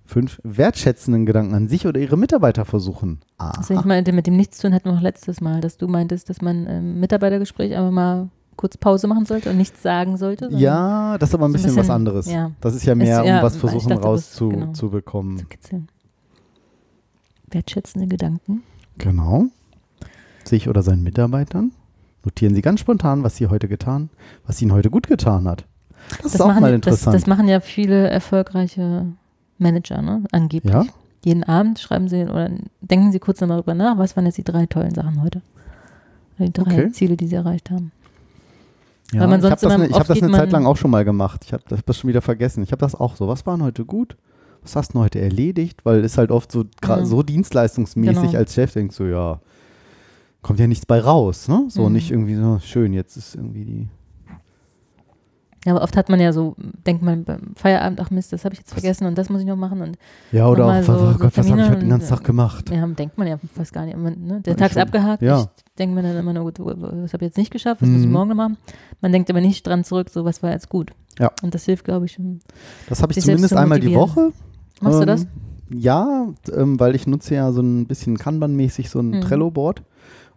fünf wertschätzenden Gedanken an sich oder Ihre Mitarbeiter versuchen. Also ich Aha. meinte, mit dem Nichtstun hatten wir auch letztes Mal, dass du meintest, dass man im Mitarbeitergespräch einfach mal kurz Pause machen sollte und nichts sagen sollte. Ja, das ist aber ein so ein bisschen, was bisschen, anderes. ja. Das ist ja mehr, Ist- ja, um was versuchen dachte, das- genau. rauszubekommen. Zu bekommen. Zu kitzeln. Wertschätzende Gedanken. genau. Sich oder seinen Mitarbeitern. Notieren Sie ganz spontan, was Sie heute getan, was Ihnen heute gut getan hat. Das, ist auch mal das, interessant. das machen ja viele erfolgreiche Manager, ne? Angeblich. Ja? Jeden Abend schreiben sie oder denken sie kurz nochmal drüber nach, was waren jetzt die drei tollen Sachen heute? Die drei Okay. Ziele, die sie erreicht haben. ja, weil man ich habe sonst das, ne, hab das eine Zeit lang auch schon mal gemacht. Ich habe das, das schon wieder vergessen. Ich habe das auch so. Was waren heute gut? Was hast du heute erledigt? Weil es halt oft so, Mhm. so dienstleistungsmäßig Genau. als Chef denkst du, ja, kommt ja nichts bei raus, ne? So Mhm. nicht irgendwie so, schön, jetzt ist irgendwie die. Ja, aber oft hat man ja so, denkt man beim Feierabend, ach Mist, das habe ich jetzt vergessen und das muss ich noch machen. Und Ja, oder auch, so- oh so Gott, was habe ich heute den ganzen Tag gemacht? ja, denkt man ja fast gar nicht. Man, ne? Der Tag ist abgehakt. Ja. Ich denke mir dann immer nur, gut, das habe ich jetzt nicht geschafft, was muss ich Mhm. morgen noch machen? Man denkt aber nicht dran zurück, so was war jetzt gut. Ja. Und das hilft, glaube ich, schon. Das habe ich zumindest zu einmal die. Woche. Machst du Ähm, das? Ja, ähm, weil ich nutze ja so ein bisschen Kanban-mäßig so ein Mhm. Trello-Board.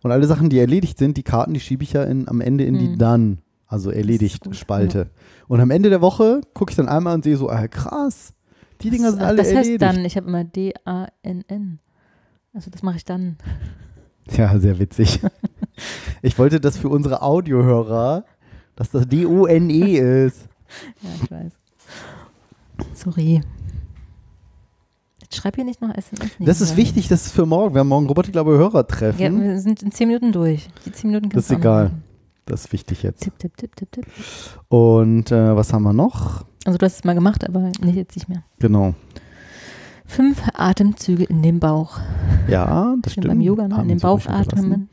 Und alle Sachen, die erledigt sind, die Karten, die schiebe ich ja in, am Ende in die Mhm. Also erledigt Spalte. Und am Ende der Woche gucke ich dann einmal und sehe so, ah, krass, die Dinger sind alle das heißt erledigt. dann, ich habe immer D-A-N-N. Also das mache ich dann. Ja, sehr witzig. ich wollte das für unsere Audiohörer, dass das D-O-N-E ist. Ja, ich weiß. Sorry. Jetzt schreib hier nicht noch SMS. Das ist wichtig, das ist für morgen. Wir haben morgen Robert, glaube ich, Hörertreffen. Ja, wir sind in zehn Minuten durch. Die zehn Minuten Das kannst ist du auch egal. machen. Das ist wichtig jetzt. Tipp, tipp, tipp, tipp, tipp. Und äh, was haben wir noch? Also du hast es mal gemacht, aber nicht jetzt nicht mehr. Genau. Fünf Atemzüge in den Bauch. Ja, das stimmt. beim Yoga, ne? In den Bauch atmen.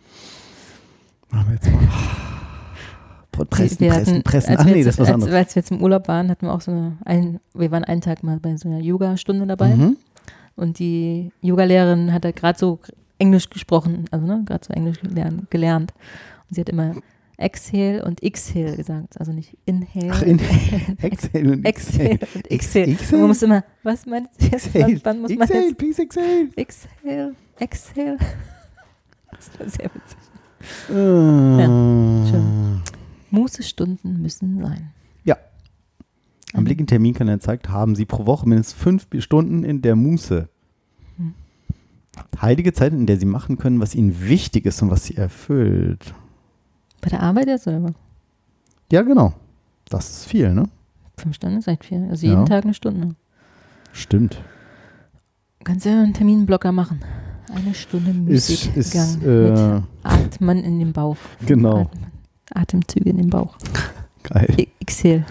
Machen wir jetzt mal. Pressen, Wir pressen, hatten- pressen. als Ach wir nee, jetzt, das ist was als, anderes. als wir jetzt im Urlaub waren, hatten wir auch so eine, ein, wir waren einen Tag mal bei so einer Yoga-Stunde dabei Mhm. und die Yoga-Lehrerin hat da gerade so Englisch gesprochen, also ne, gerade so Englisch gelernt. Und sie hat immer Exhale und Exhale gesagt, also nicht Inhale. Ach, in Exhale und Exhale und Exhale. Exhale? Man muss immer, was meinst du jetzt? Exhale. Wann muss man Exhale, jetzt? please exhale. Exhale, Exhale. Das war sehr witzig. Ja, schön. Mußestunden müssen sein. Am Blick in Terminkalender zeigt, haben Sie pro Woche mindestens fünf Stunden in der Muße. Hm. Heilige Zeit, in der Sie machen können, was Ihnen wichtig ist und was Sie erfüllt. Bei der Arbeit jetzt oder was? Ja, genau. Das ist viel, ne? Fünf Stunden ist echt viel. Also jeden Ja. Tag eine Stunde. Stimmt. Kannst ja einen Terminblocker machen. Eine Stunde Ist, Musikgang ist, mit äh, Atmen in den Bauch. genau. Atmen. Atemzüge in den Bauch. Geil. I- Exhale.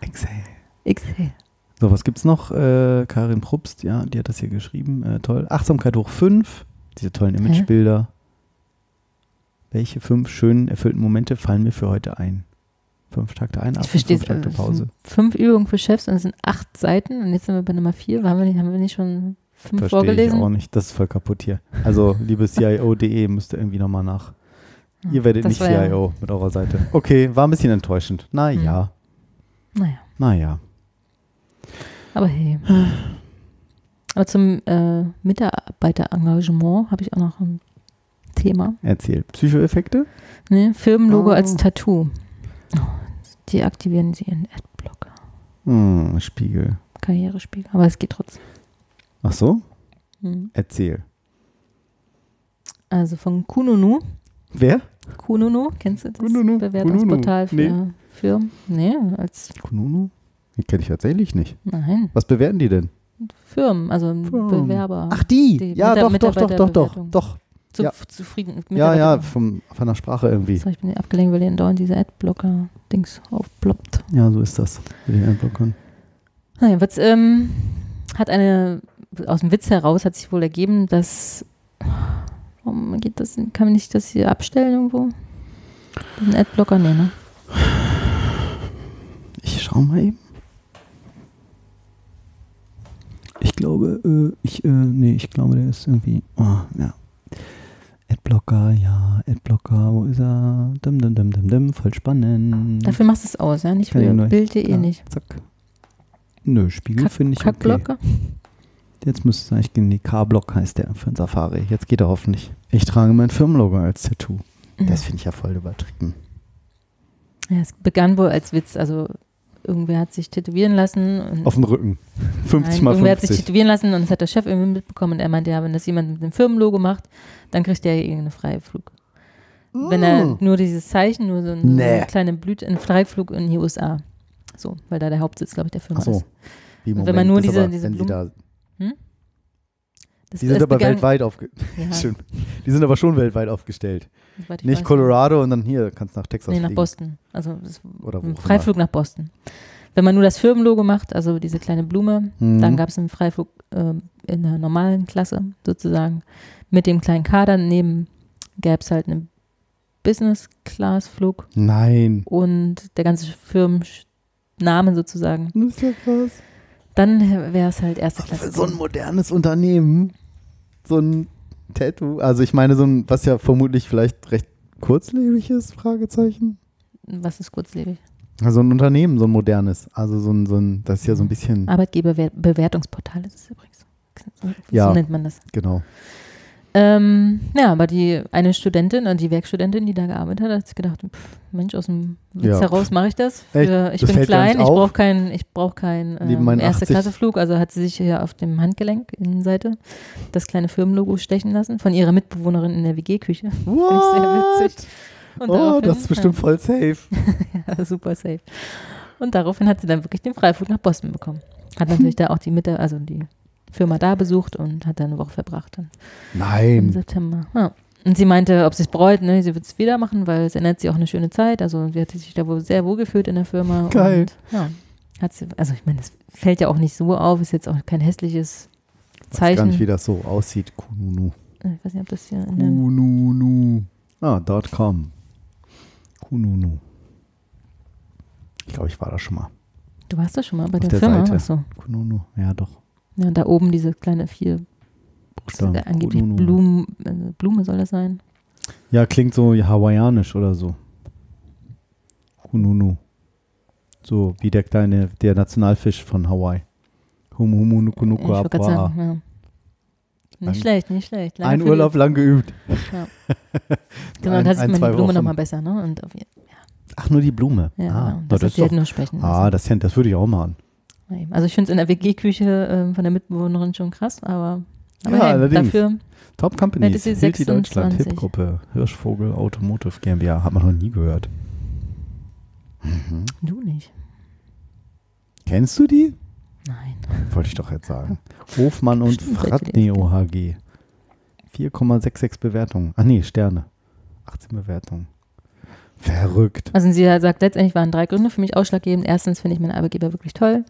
Exhale. Exhale. So, was gibt's noch? Äh, Karin Probst, ja, die hat das hier geschrieben. Äh, toll. Achtsamkeit hoch fünf. Diese tollen Imagebilder. Welche fünf schönen, erfüllten Momente fallen mir für heute ein? Fünf Takte ein, Ich verstehe fünf Takte es. Pause. Fünf Übungen für Chefs und es sind acht Seiten und jetzt sind wir bei Nummer vier. Haben wir nicht, haben wir nicht schon fünf Verstehe ich vorgelesen? auch nicht. Das ist voll kaputt hier. Also, liebe CIO.de, müsst ihr irgendwie nochmal nach. Ihr werdet Das nicht war ja- CIO mit eurer Seite. Okay, war ein bisschen enttäuschend. Naja, Naja, naja. aber hey. Aber zum äh, Mitarbeiterengagement habe ich auch noch ein Thema. Erzähl. Psychoeffekte? Ne? Firmenlogo Oh. als Tattoo. Oh, deaktivieren Sie Ihren Adblocker. Hm, Spiegel. Karrierespiegel. Aber es geht trotzdem. Ach so? Hm. Erzähl. Also von Kununu. Wer? Kununu, kennst du das? Kununu, Bewertungsportal für Kununu. Firmen? Nee, als Kununu? Die kenne ich tatsächlich nicht. nein, Was bewerten die denn? Firmen, also Firmen. Bewerber. Ach, die? Die ja, Mitar- doch, doch, doch, doch, doch, doch. Zu, ja. zufrieden mit Ja, ja, vom, von der Sprache irgendwie. Sorry, ich bin abgelenkt, weil hier dauernd diese Adblocker-Dings aufploppt. Ja, so ist das. Mit den Adblockern. Naja, was, ähm, hat eine, aus dem Witz heraus hat sich wohl ergeben, dass, warum geht das, kann man nicht das hier abstellen irgendwo? Den Adblocker, nee, ne? Ich schau mal eben. Ich glaube, äh, ich, äh, nee, ich glaube, der ist irgendwie, oh, ja. Adblocker, ja, Adblocker, wo ist er? Dim, dim, dim, dim, dim, voll spannend. Dafür machst du es aus, ja? Nicht ja für. Bild.de Ja, nicht. Zack. Nö, Spiegel finde ich okay. Kackblocker? Jetzt müsste es eigentlich gehen. Nee, K-Block heißt der für ein Safari. Jetzt geht er hoffentlich. Ich trage mein Firmenlogo als Tattoo. Das finde ich ja voll übertrieben. Ja, es begann wohl als Witz, also irgendwer hat sich tätowieren lassen. Und Auf dem Rücken. 50 Nein, mal irgendwer hat sich 50. tätowieren lassen und das hat der Chef irgendwie mitbekommen und er meinte, ja, wenn das jemand mit dem Firmenlogo macht, dann kriegt er irgendeinen Freiflug. Wenn er nur dieses Zeichen, nur so eine, Nee. kleine Blüte, einen Freiflug in die USA. so, weil da der Hauptsitz, glaube ich, der Firma Ach so. ist. Wie, Und wenn man nur das diese- aber, diese wenn sie da, Das, Die sind aber weltweit aufge Ja. Die sind aber schon weltweit aufgestellt. Nicht. Colorado und dann hier kannst nach Texas Nee, nach fliegen. Boston. Also Oder ein Freiflug nach Boston. Wenn man nur das Firmenlogo macht, also diese kleine Blume, Mhm. dann gab es einen Freiflug ähm, in der normalen Klasse sozusagen. Mit dem kleinen Kader daneben gäbe es halt einen Business-Class-Flug Nein. und der ganze Firmenname sozusagen. Das ist ja krass. Dann wäre es halt erste Für Klasse. so ein modernes Unternehmen, so ein Tattoo, also ich meine so ein, was ja vermutlich vielleicht recht kurzlebig ist, Fragezeichen. Was ist kurzlebig? Also ein Unternehmen, so ein modernes, also so ein, so ein das ist ja so ein bisschen, Arbeitgeberbewertungsportal ist es übrigens. So Ja. nennt man das. genau. Ähm, ja, aber die eine Studentin, äh, die Werkstudentin, die da gearbeitet hat, hat sich gedacht, pff, Mensch, aus dem Witz Ja. heraus mache ich das. Für, ich Das bin klein, ich brauche keinen ich brauch kein, ähm, meinen erste 80 Klasse Flug, also hat sie sich hier auf dem Handgelenk, Innenseite, das kleine Firmenlogo stechen lassen von ihrer Mitbewohnerin in der WG-Küche. What? witzig. Und Oh, das ist bestimmt voll safe. ja, super safe. Und daraufhin hat sie dann wirklich den Freiflug nach Boston bekommen. Hat natürlich da auch die Mitte, also die Firma da besucht und hat da eine Woche verbracht dann im Nein. September. Ja. Und sie meinte, ob sie es bereut, ne, sie wird es wieder machen, weil es erinnert sie auch eine schöne Zeit. Also sie hat sich da wohl sehr wohl gefühlt in der Firma. Geil. Und, ja, hat sie, also ich meine, das fällt ja auch nicht so auf, ist jetzt auch kein hässliches Ich weiß gar nicht, wie Zeichen. das so aussieht. Kununu. Ich weiß nicht, ob das hier in dem, Kununu. Ah, dot com. Kununu. Ich glaube, ich war da schon mal. Du warst da schon mal bei der, der Firma. Seite. Achso. Kununu. Ja, doch. Ja, da oben diese kleine vier, Buchstaben. angeblich Kununu. Blumen, äh, Blume soll das sein. Ja, klingt so hawaiianisch oder so. Kununu. So wie der kleine, der Nationalfisch von Hawaii. Humu humu nuku Ich nuku apua. sagen, ja. Nicht Ein- schlecht, nicht schlecht. Lange Ein Urlaub lang geübt. Genau, ein- da sieht ein, man die Blume nochmal besser, ne? Und auf, Ach, nur die Blume. ja, ah, genau. na, das, das ist halt doch, nur sprechen ah lassen. das, das würde ich auch machen. Also ich finde es in der WG-Küche ähm, von der Mitbewohnerin schon krass, aber, aber Ja, hey, allerdings. dafür, Top Companies. Sie Hilti Deutschland, 26. Hip-Gruppe, Hirschvogel, Automotive GmbH. Hat man noch nie gehört. Mhm. du nicht. Kennst du die? Nein. Wollte ich doch jetzt sagen. Hofmann und Fratneo HG. 4,66 Bewertungen. Ach nee, Sterne. 18 Bewertungen. Verrückt. Also sie sagt, letztendlich waren drei Gründe für mich ausschlaggebend. Erstens finde ich meinen Arbeitgeber wirklich toll.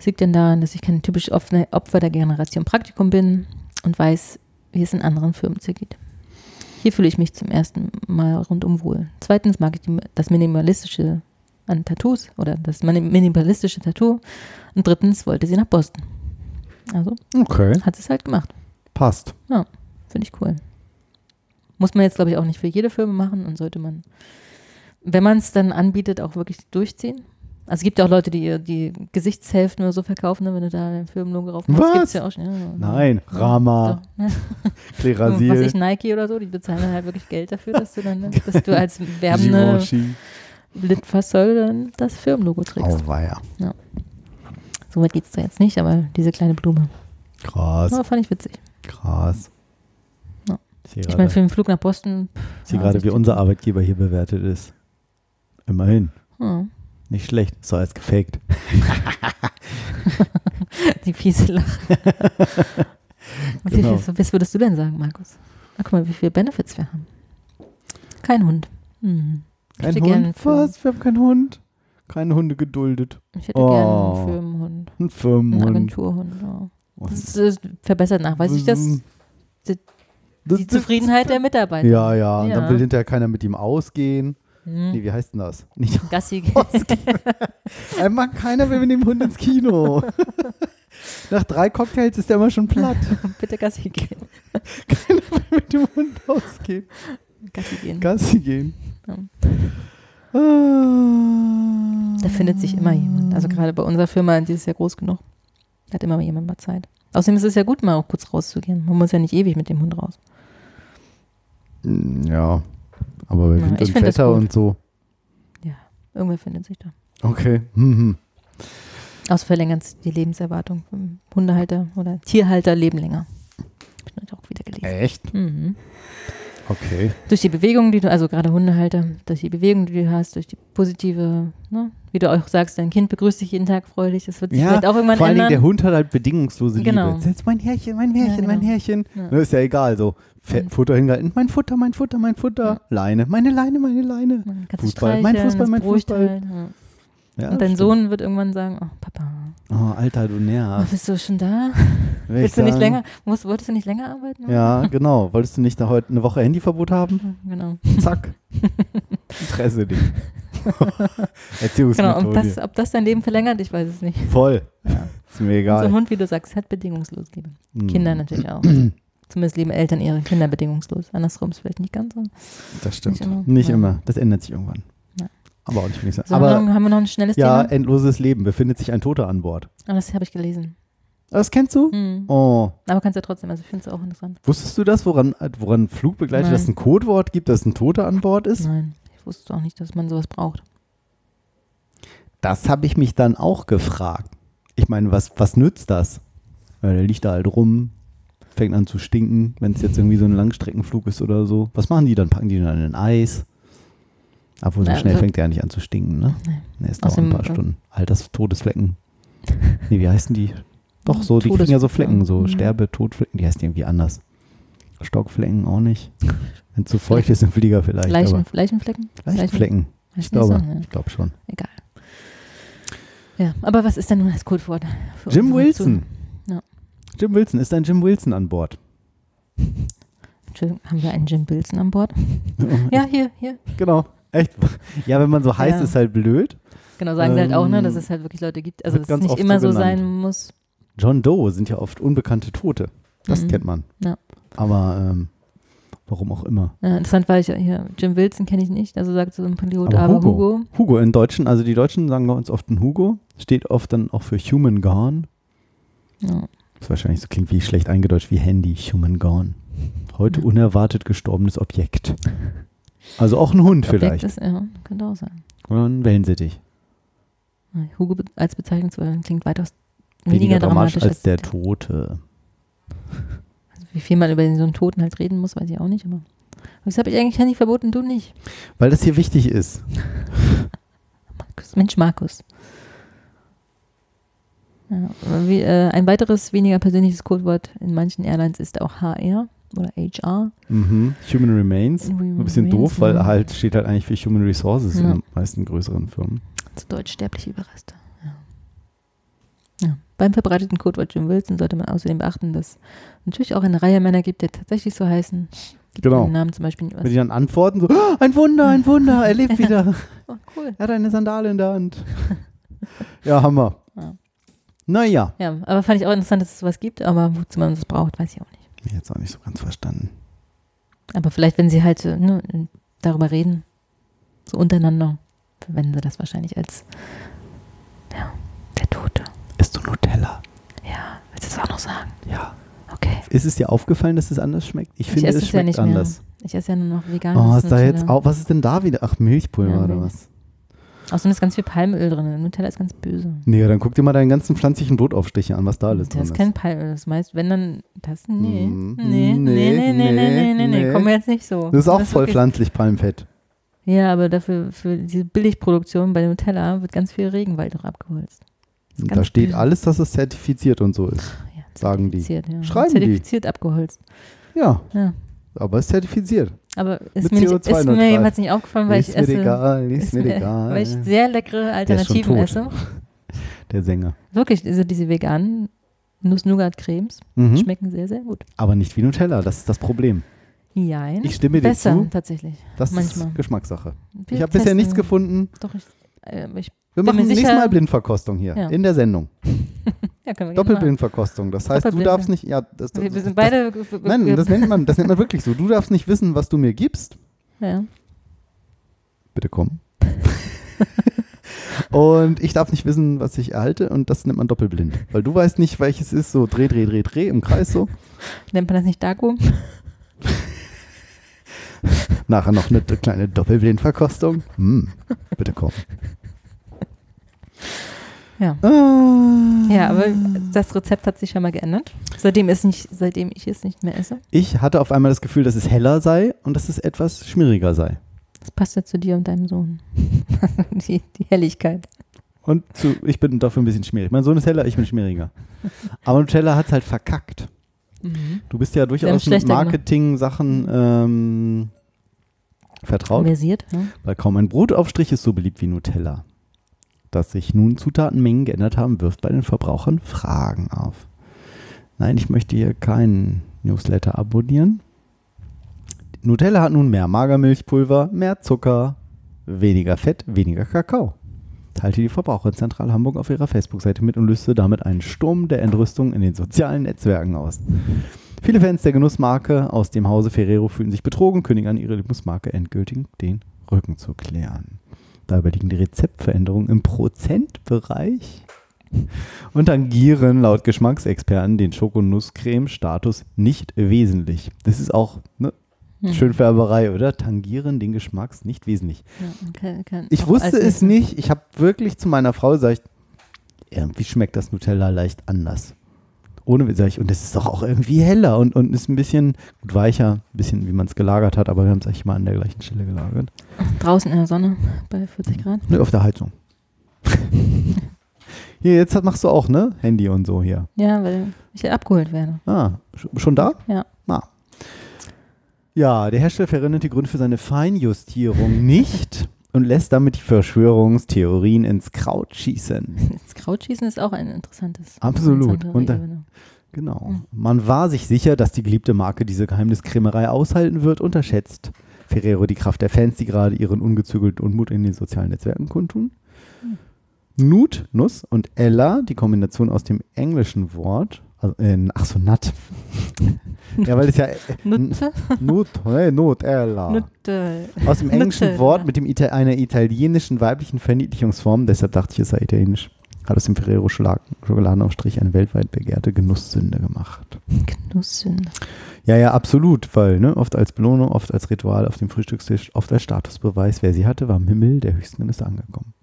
Es liegt denn daran, dass ich kein typisch Opfer Opfer der Generation Praktikum bin und weiß, wie es in anderen Firmen zugeht. Hier fühle ich mich zum ersten Mal rundum wohl. Zweitens mag ich das Minimalistische an Tattoos oder das mini- minimalistische Tattoo. Und drittens wollte sie nach Boston. Also Okay. hat sie es halt gemacht. Passt. Finde ich cool. Muss man jetzt, glaube ich, auch nicht für jede Firma machen und sollte man, wenn man es dann anbietet, auch wirklich durchziehen. Also es gibt ja auch Leute, die die Gesichtshälften oder so verkaufen, ne, wenn du da ein Firmenlogo drauf machst. Was? Gibt's ja auch schon. Ja, ja. Nein, Ja, Rama, doch. Was Klerasil, ich, Nike oder so, die bezahlen dann halt wirklich Geld dafür, dass du dann, dass du als werbende. Litfaßsäule dann das Firmenlogo trägst. Auweia. So weit geht's da jetzt nicht, aber diese kleine Blume. Krass, Ja, fand ich witzig. krass. Ja. Ich Ich meine, für den Flug nach Boston, ja, gerade, wie unser Arbeitgeber hier bewertet ist. Immerhin. ja, Nicht schlecht. So als gefaked. die fiese Lache. Genau. Viel, was würdest du denn sagen, Markus? Na, guck mal, wie viele Benefits wir haben. Kein Hund. Hm. Ich Kein Hund? Was? Wir haben keinen Hund. Keine Hunde geduldet. Ich hätte Oh. gerne einen Firmenhund. Ein Einen Firmenhund. Agenturhund. Ja. Das ist, das verbessert nachweislich das, die- Das- die Zufriedenheit der Mitarbeiter. Ja, ja. Und Ja. dann will hinterher keiner mit ihm ausgehen. Hm. Nee, wie heißt denn das? Nicht Gassi. Einmal keiner will mit dem Hund ins Kino. Nach drei Cocktails ist er immer schon platt. Bitte Gassi gehen. Keiner will mit dem Hund ausgehen. Gassi gehen. Gassi gehen. Ja. Ah. Da findet sich immer jemand. Also gerade bei unserer Firma, die ist ja groß genug. Da hat immer jemand mal Zeit. Außerdem ist es ja gut, mal auch kurz rauszugehen. Man muss ja nicht ewig mit dem Hund raus. Mm, Ja, aber bei Ja, Wind ich und Wetter und so. Irgendwer findet sich da. Okay. Mhm. Außer verlängert die Lebenserwartung vom Hundehalter oder Tierhalter leben länger. Hab ich auch wieder gelesen. Echt? Mhm. Okay. Durch die Bewegung, die du, also gerade Hundehalter, durch die Bewegung, die du hast, durch die positive ne, Wie du auch sagst, dein Kind begrüßt dich jeden Tag freudig. Das wird sich Ja, vielleicht auch irgendwann vor allen Dingen ändern. der Hund hat halt bedingungslose Genau. Liebe. Jetzt mein Härchen, mein Härchen, Ja, mein genau. Härchen. Ja. Ne, ist ja egal, so. Fe Und- Futter hingehalten, mein Futter, mein Futter, mein Futter. Leine, meine Leine, meine Leine. Fußball, mein Fußball, mein Fußball. Halt, ja. Und dein stimmt. Sohn wird irgendwann sagen, oh Papa, Oh, Alter, du nervst. bist du schon da? Willst du nicht sagen. länger, musst, wolltest du nicht länger arbeiten? Ja, genau. Wolltest du nicht da heute eine Woche Handyverbot haben? Genau. Zack. Interesse dich. Genau, Erziehungsmethode. und das, ob das dein Leben verlängert, ich weiß es nicht. Voll. Ist mir So egal. ein Hund, wie du sagst, hat bedingungslos Liebe. Hm. Kinder natürlich auch. Zumindest lieben Eltern ihre Kinder bedingungslos. Andersrum ist vielleicht nicht ganz so. Das stimmt. Nicht immer. Nicht Ja. immer. Das ändert sich irgendwann. Ja. Aber auch nicht, ich. So, haben, wir Aber noch, haben wir noch ein schnelles ja, Thema? endloses Leben. Befindet sich ein Toter an Bord. Ah, das habe ich gelesen. Das kennst du? Hm. Oh. Aber kannst du trotzdem, also ich finde es auch interessant. Wusstest du das, woran, woran Flugbegleiter, Nein. dass es ein Codewort gibt, dass ein Toter an Bord ist? Nein, ich wusste auch nicht, dass man sowas braucht. Das habe ich mich dann auch gefragt. Ich meine, was, was nützt das? Ja, der liegt da halt rum, fängt an zu stinken, wenn es jetzt irgendwie so ein Langstreckenflug ist oder so. Was machen die dann? Packen die dann in ein Eis? Obwohl, so Na, schnell also- fängt der ja nicht an zu stinken, ne? Nee. Ne, es dauert ein paar äh, Stunden. Alters, Todesflecken. Nee, wie heißen die? Doch, so, die kriegen ja so Flecken, so Mhm. Sterbe-, Todflecken, die heißen irgendwie anders. Stockflecken auch nicht. Wenn es zu feucht ist im Flieger vielleicht. Leichen, Leichenflecken? Leichenflecken. Ich glaube, so, ja. ich glaube schon. Egal. Ja, aber was ist denn nun das Codewort? Jim Wilson. Ja. Jim Wilson, ist ein Jim Wilson an Bord? Entschuldigung, haben wir einen Jim Wilson an Bord? Ja, hier, hier. Genau. Echt? Ja, wenn man so heißt, Ja. ist halt blöd. Genau, sagen sie halt auch, ne, Ähm, dass es halt wirklich Leute gibt. Also, dass es nicht immer so so sein muss. John Doe sind ja oft unbekannte Tote. Das Mhm. kennt man. Ja. Aber ähm, warum auch immer. Ja, interessant war ich ja hier. Jim Wilson kenne ich nicht, also sagt so ein Pilot, Aber aber, Hugo. Hugo. Hugo in Deutschen, also die Deutschen sagen bei uns oft ein Hugo, steht oft dann auch für Human Gone. Ja. Das wahrscheinlich so klingt wie schlecht eingedeutscht wie Handy, Human Gone. Heute Ja. unerwartet gestorbenes Objekt. Also auch ein Hund Objekt vielleicht. Ist, ja, könnte auch sein. Oder ein Wellensittich. Hugo als Bezeichnung klingt weitaus Weniger, weniger, dramatisch dramatisch als der Tote. Wie viel man über so einen Toten halt reden muss, weiß ich auch nicht. Aber das habe ich eigentlich Handy verboten, du nicht. Weil das hier wichtig ist. Markus. Mensch, Markus. Ja, wie, äh, ein weiteres weniger persönliches Codewort in manchen Airlines ist auch HR oder HR. Mhm. Human Remains. Human Ein bisschen Remains, doof, weil halt steht halt eigentlich für Human Resources Ja. in den meisten größeren Firmen. Zu Deutsch sterbliche Überreste. Beim verbreiteten Codewort Jim Wilson sollte man außerdem beachten, dass es natürlich auch eine Reihe Männer gibt, die tatsächlich so heißen. Gibt Genau. den Namen zum Beispiel. Wenn die dann antworten, so, "Ah, ein Wunder, ein Wunder, er lebt wieder. oh, cool. Er hat eine Sandale in der Hand. Ja, Hammer. Ja. Naja. Ja, aber fand ich auch interessant, dass es sowas gibt, aber wozu man das braucht, weiß ich auch nicht. Ich jetzt auch nicht so ganz verstanden. Aber vielleicht, wenn sie halt äh, ne, darüber reden, so untereinander, verwenden sie das wahrscheinlich als Nutella. Ja, willst du das auch noch sagen? Ja. Okay. Ist es dir aufgefallen, dass es anders schmeckt? Ich, ich finde, es schmeckt ja anders. Mehr. Ich esse ja nur noch vegan. Oh, was, da jetzt auch, was ist denn da wieder? Ach, Milchpulver ja, oder was? Außerdem ist ganz viel Palmöl drin. Nutella ist ganz böse. Nee, dann guck dir mal deinen ganzen pflanzlichen Brotaufstriche an, was da alles drin ist. Das ist kein Palmöl. Das meist, wenn dann, das, mhm. nee. Nee, nee, nee, nee, nee, nee, nee, Komm jetzt nicht so. Das ist auch voll pflanzlich Palmfett. Ja, aber dafür, für diese Billigproduktion bei Nutella wird ganz viel Regenwald noch abgeholzt. Und da steht alles, dass es zertifiziert und so ist. Ja, Sagen die. zertifiziert, Ja. Schreiben die. Zertifiziert abgeholzt. Ja, Ja. aber es ist zertifiziert. Aber ist Mit mir, nicht, ist CO2-neutral. mir jedenfalls nicht aufgefallen, weil ist ich esse. egal, ist, ist mir egal. Weil ich sehr leckere Alternativen esse. Der Sänger. Wirklich, also diese veganen Nuss-Nougat-Cremes Mhm. schmecken sehr, sehr gut. Aber nicht wie Nutella, das ist das Problem. Jein. Ich stimme dir Besser, zu, tatsächlich. das manchmal. ist Geschmackssache. Wir ich habe bisher nichts gefunden. Doch, ich, äh, ich Wir machen nächstes Mal Blindverkostung hier Ja. in der Sendung. ja, wir. Doppelblindverkostung. Das heißt, du darfst nicht. Ja, das, das, Wir, sind das, beide. Nein, das nennt, man, das nennt man wirklich so. Du darfst nicht wissen, was du mir gibst. ja. Bitte komm. und ich darf nicht wissen, was ich erhalte. Und das nennt man doppelblind. Weil du weißt nicht, welches ist. So dreh, dreh, dreh, dreh im Kreis so. Nennt man das nicht Dago? Nachher noch eine kleine Doppelblindverkostung. Hm, bitte komm. Ja. Ah. Ja, aber das Rezept hat sich ja mal geändert. Seitdem, es nicht, seitdem ich es nicht mehr esse. Ich hatte auf einmal das Gefühl, dass es heller sei und dass es etwas schmieriger sei. Das passt ja zu dir und deinem Sohn. die, die Helligkeit. Und zu, ich bin dafür ein bisschen schmierig. Mein Sohn ist heller, ich bin schmieriger. Aber Nutella hat es halt verkackt. Mhm. Du bist ja durchaus mit. Marketing-Sachen ähm, vertraut. Versiert. Ne? Weil kaum ein Brotaufstrich ist so beliebt wie Nutella. Dass sich nun Zutatenmengen geändert haben, wirft bei den Verbrauchern Fragen auf. Nein, ich möchte hier keinen Newsletter abonnieren. Nutella hat nun mehr Magermilchpulver, mehr Zucker, weniger Fett, weniger Kakao. Teilte die Verbraucherzentrale Hamburg auf ihrer Facebook-Seite mit und löste damit einen Sturm der Entrüstung in den sozialen Netzwerken aus. Viele Fans der Genussmarke aus dem Hause Ferrero fühlen sich betrogen, kündigen an, ihre Lieblingsmarke endgültig den Rücken zu klären. Dabei liegen die Rezeptveränderungen im Prozentbereich und tangieren laut Geschmacksexperten den Schokonusscreme-Status nicht wesentlich. Das ist auch ne, Hm. Schönfärberei, oder? Tangieren den Geschmacks nicht wesentlich. Ja, kann, kann Ich auch wusste es nicht. Ich habe wirklich zu meiner Frau gesagt, irgendwie schmeckt das Nutella leicht anders. Ohne, sag ich, und das ist doch auch irgendwie heller und, und ist ein bisschen gut weicher, ein bisschen wie man es gelagert hat, aber wir haben es eigentlich mal an der gleichen Stelle gelagert. Draußen in der Sonne bei 40 Grad. Ne, auf der Heizung. hier, jetzt hat- machst du auch, ne? Handy und so hier. Ja, weil ich abgeholt werde. Ah, sch- schon da? Ja. Ah. Ja, der Hersteller verrennt die Gründe für seine Feinjustierung nicht und lässt damit die Verschwörungstheorien ins Kraut schießen. Das Krautschießen ist auch ein interessantes. Absolut. Und da-. Genau. Mhm. Man war sich sicher, dass die geliebte Marke diese Geheimniskrämerei aushalten wird, unterschätzt Ferrero die Kraft der Fans, die gerade ihren ungezügelten Unmut in den sozialen Netzwerken kundtun. Nut, Nuss und Ella, die Kombination aus dem englischen Wort, also, äh, ach so, Nut. ja, weil es ja äh, Nutte? Nut, hey, Nut, Ella. Nutte. Aus dem englischen Nutella. Wort mit dem Ita einer italienischen weiblichen Verniedlichungsform, deshalb dachte ich, es sei italienisch, hat aus dem Ferrero Schokoladenaufstrich eine weltweit begehrte Genusssünde gemacht. Genusssünde. Ja, ja, absolut, weil ne, oft als Belohnung, oft als Ritual auf dem Frühstückstisch, oft als Statusbeweis, wer sie hatte, war im Himmel der höchsten Genüsse angekommen.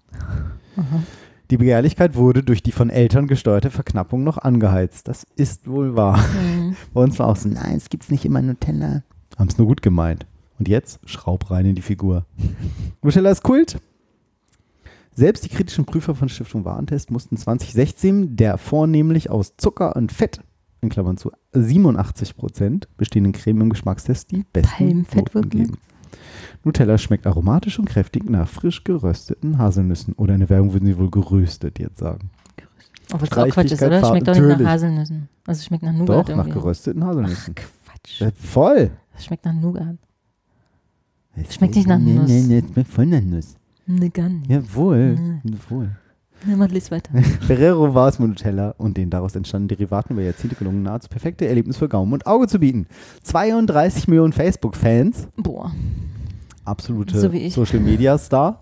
Aha. Die Begehrlichkeit wurde durch die von Eltern gesteuerte Verknappung noch angeheizt. Das ist wohl wahr. Mhm. Bei uns war auch so, nein, es gibt's nicht immer Nutella. Haben es nur gut gemeint. Und jetzt schraub rein in die Figur. Nutella ist Kult. Selbst die kritischen Prüfer von Stiftung Warentest mussten 2016 der vornehmlich aus Zucker und Fett, in Klammern zu 87 Prozent, bestehenden Creme im Geschmackstest die besten Palmfett Noten wirklich? geben. Nutella schmeckt aromatisch und kräftig nach frisch gerösteten Haselnüssen. Oder in der Werbung würden sie wohl geröstet jetzt sagen. Oh, was auch Quatsch ist, oder? Schmeckt doch nicht nach Haselnüssen. Also es schmeckt nach Nougat Doch, nach irgendwie. gerösteten Ach, Haselnüssen. Quatsch. Äh, voll. Das schmeckt nach Nougat. Schmeckt nicht nach nee, Nuss. Nee, nee, schmeckt voll nach Nuss. Ne, gar nicht. Jawohl, Nee. jawohl. Ne, mach lies weiter. Ferrero war es mit Nutella und den daraus entstandenen Derivaten über Jahrzehnte gelungen, nahezu perfekte Erlebnis für Gaumen und Auge zu bieten. 32 Millionen Facebook-Fans, Boah. Absolute So. Social Media Star.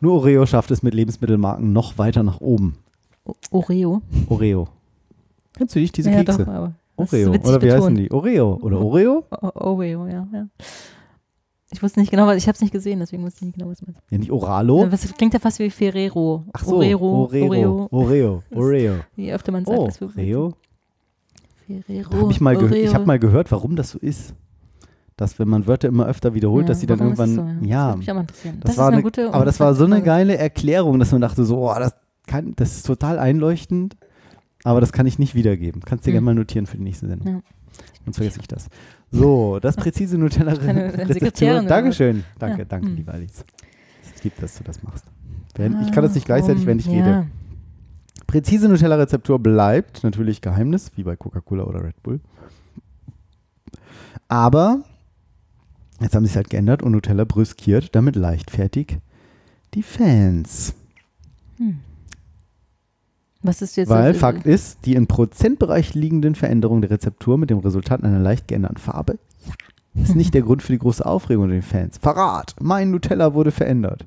Nur Oreo schafft es mit Lebensmittelmarken noch weiter nach oben. O Oreo. Oreo. Kennst du nicht diese ja, Kekse? doch, aber. das Oreo. Oder wie heißen betont. die? Oreo. Oder Oreo? O Oreo, ja, ja. Ich wusste nicht genau, was, ich habe es nicht gesehen, deswegen wusste ich nicht genau, was meinst. Ja, nicht Oralo? Was klingt ja fast wie Ferrero. Ach so. Oreo, Oreo. Oreo. Oreo. Je öfter man sagt, Oh, das Oreo. Ferrero. Hab ich mal ich habe mal gehört, warum das so ist. Dass, wenn man Wörter immer öfter wiederholt, Ja, dass sie dann es irgendwann. so, ja, Das würde mich auch mal interessieren. das, ist war eine gute aber das war so eine geile Erklärung, dass man dachte, so, oh, das, kann, das ist total einleuchtend, aber das kann ich nicht wiedergeben. Kannst dir Hm. gerne mal notieren für die nächste Sendung. Ja. Sonst vergesse ich das. So, das präzise. Sekretärin oder Dankeschön. Danke, Ja. danke, Hm. liebe Alice. Ich liebe, dass du das machst. Wenn, ich kann das nicht Warum? gleichzeitig, wenn ich ja. rede. Präzise Nutella-Rezeptur bleibt natürlich Geheimnis, wie bei Coca-Cola oder Red Bull. Aber jetzt haben sie es halt geändert und Nutella brüskiert damit leichtfertig die Fans. Hm. Was ist jetzt Weil so- Fakt ist, die im Prozentbereich liegenden Veränderungen der Rezeptur mit dem Resultat einer leicht geänderten Farbe ist nicht der Grund für die große Aufregung unter den Fans. Verrat! Mein Nutella wurde verändert.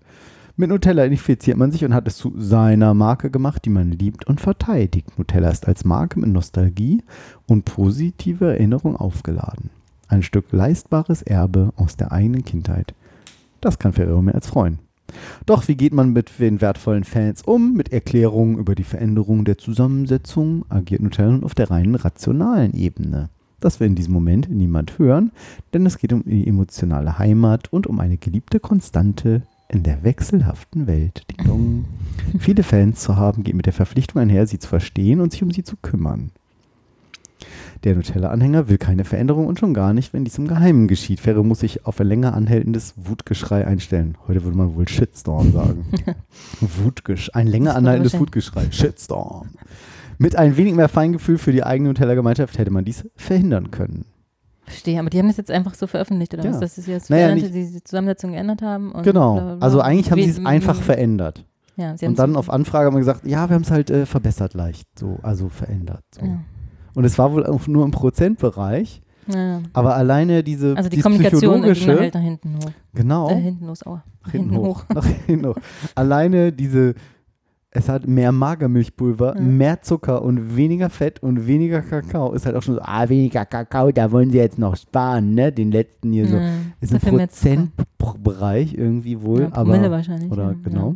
Mit Nutella identifiziert man sich und hat es zu seiner Marke gemacht, die man liebt und verteidigt. Nutella ist als Marke mit Nostalgie und positiver Erinnerung aufgeladen. Ein Stück leistbares Erbe aus der eigenen Kindheit. Das kann Ferrero mehr als freuen. Doch wie geht man mit den wertvollen Fans um? Mit Erklärungen über die Veränderung der Zusammensetzung agiert Nutella auf der reinen rationalen Ebene. Das will in diesem Moment niemand hören, denn es geht um die emotionale Heimat und um eine geliebte Konstante in der wechselhaften Welt. Viele Fans zu haben geht mit der Verpflichtung einher, sie zu verstehen und sich um sie zu kümmern. Der Nutella-Anhänger will keine Veränderung und schon gar nicht, wenn dies im Geheimen geschieht. Ferre muss sich auf ein länger anhaltendes Wutgeschrei einstellen. Heute würde man wohl Shitstorm sagen. Wutgeschrei, ein länger anhaltendes Wutgeschrei. Shitstorm. Mit ein wenig mehr Feingefühl für die eigene Nutella-Gemeinschaft hätte man dies verhindern können. Verstehe, aber die haben das jetzt einfach so veröffentlicht, oder Ja. was? Dass sie jetzt Naja, verändert, die die Zusammensetzung geändert haben? Genau. bla, bla, bla. Also eigentlich haben sie es einfach verändert. Ja, sie Und dann auf Anfrage haben wir gesagt, ja, wir haben es halt äh, verbessert leicht, so, also verändert. So. Ja. Und es war wohl auch nur im Prozentbereich, Ja. aber alleine diese Also die dieses Kommunikation ging halt nach hinten hoch. genau, Äh, hinten los, aua. nach hinten hoch, nach hinten hoch. Alleine diese, es hat mehr Magermilchpulver, Ja. mehr Zucker und weniger Fett und weniger Kakao. Ist halt auch schon so, ah, weniger Kakao, da wollen sie jetzt noch sparen, ne? Den letzten hier so. Ja, Ist im Zucker. Prozentbereich irgendwie wohl, Ja, Promille aber wahrscheinlich. Oder genau.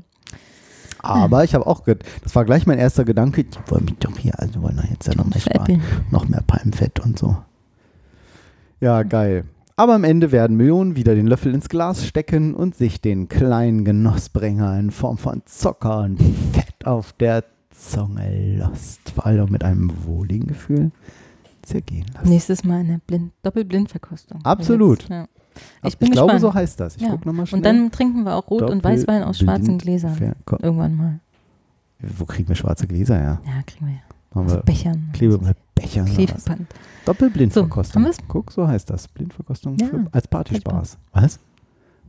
Aber ich habe auch, das war gleich mein erster Gedanke, die wollen mich doch hier, also wollen doch jetzt ja noch mehr sparen. Noch mehr Palmfett und so. Ja, geil. Aber am Ende werden Millionen wieder den Löffel ins Glas stecken und sich den kleinen Genossbringer in Form von Zucker und Fett auf der Zunge lost, vor allem mit einem wohligen Gefühl zergehen lassen. Nächstes Mal eine Blind Doppelblindverkostung. Absolut. Jetzt, ja. Ich bin glaube, gespannt. so heißt das. Ich Ja. guck nochmal schnell. Und dann trinken wir auch Rot- und Weißwein aus schwarzen Gläsern. Verko- Irgendwann mal. Wo kriegen wir schwarze Gläser her? Ja, kriegen wir ja. Machen wir Bechern. Klebe mit Bechern. Klebeband. Doppelblindverkostung. So? Guck, so heißt das. Blindverkostung Ja, für, als Partyspaß. Was?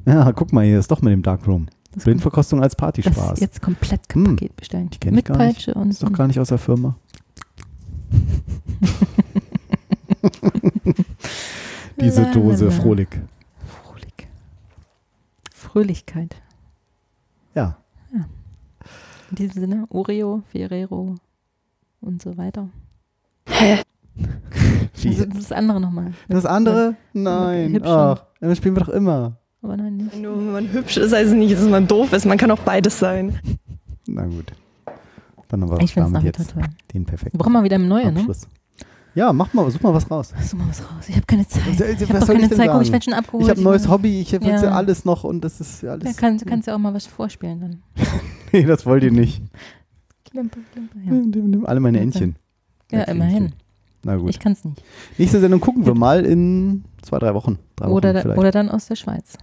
Ja, guck mal, hier ist doch mit dem Darkroom. Das Blindverkostung als das Partyspaß. jetzt komplett Hm, Paket bestellen. die ich Mit. Peitsche und Ist doch gar nicht aus der Firma. Diese Dose, la. Fröhlichkeit. Ja. In diesem Sinne, Oreo, Ferrero und so weiter. Wie? Also das andere nochmal. Das andere? Nein. Ach, das spielen wir doch immer. Aber nein, nicht. Nur wenn man hübsch ist, heißt es nicht, dass man doof ist. Man kann auch beides sein. Na gut. Dann haben wir Ich finde es damit jetzt toll. den perfekten Wir brauchen mal wieder eine neue, ne? Ja, mach mal, such mal was raus. Such mal was raus. Ich habe keine Zeit. Ich habe ich keine denn Zeit. Guck, ich werde schon abgeholt. Ich habe ein neues Hobby, ich habe jetzt Ja. ja alles noch und das ist ja Ja, alles. kann, kannst ja auch mal was vorspielen dann. nee, das wollt ihr nicht. Klimper, klimper, ja. Nimm, nimm, alle meine. Entchen. Ja, ich immerhin. hin. Na gut. Ich kann es nicht. Nächste Sendung gucken wir mal in zwei, drei Wochen. Drei Wochen Oder, vielleicht. oder dann aus der Schweiz.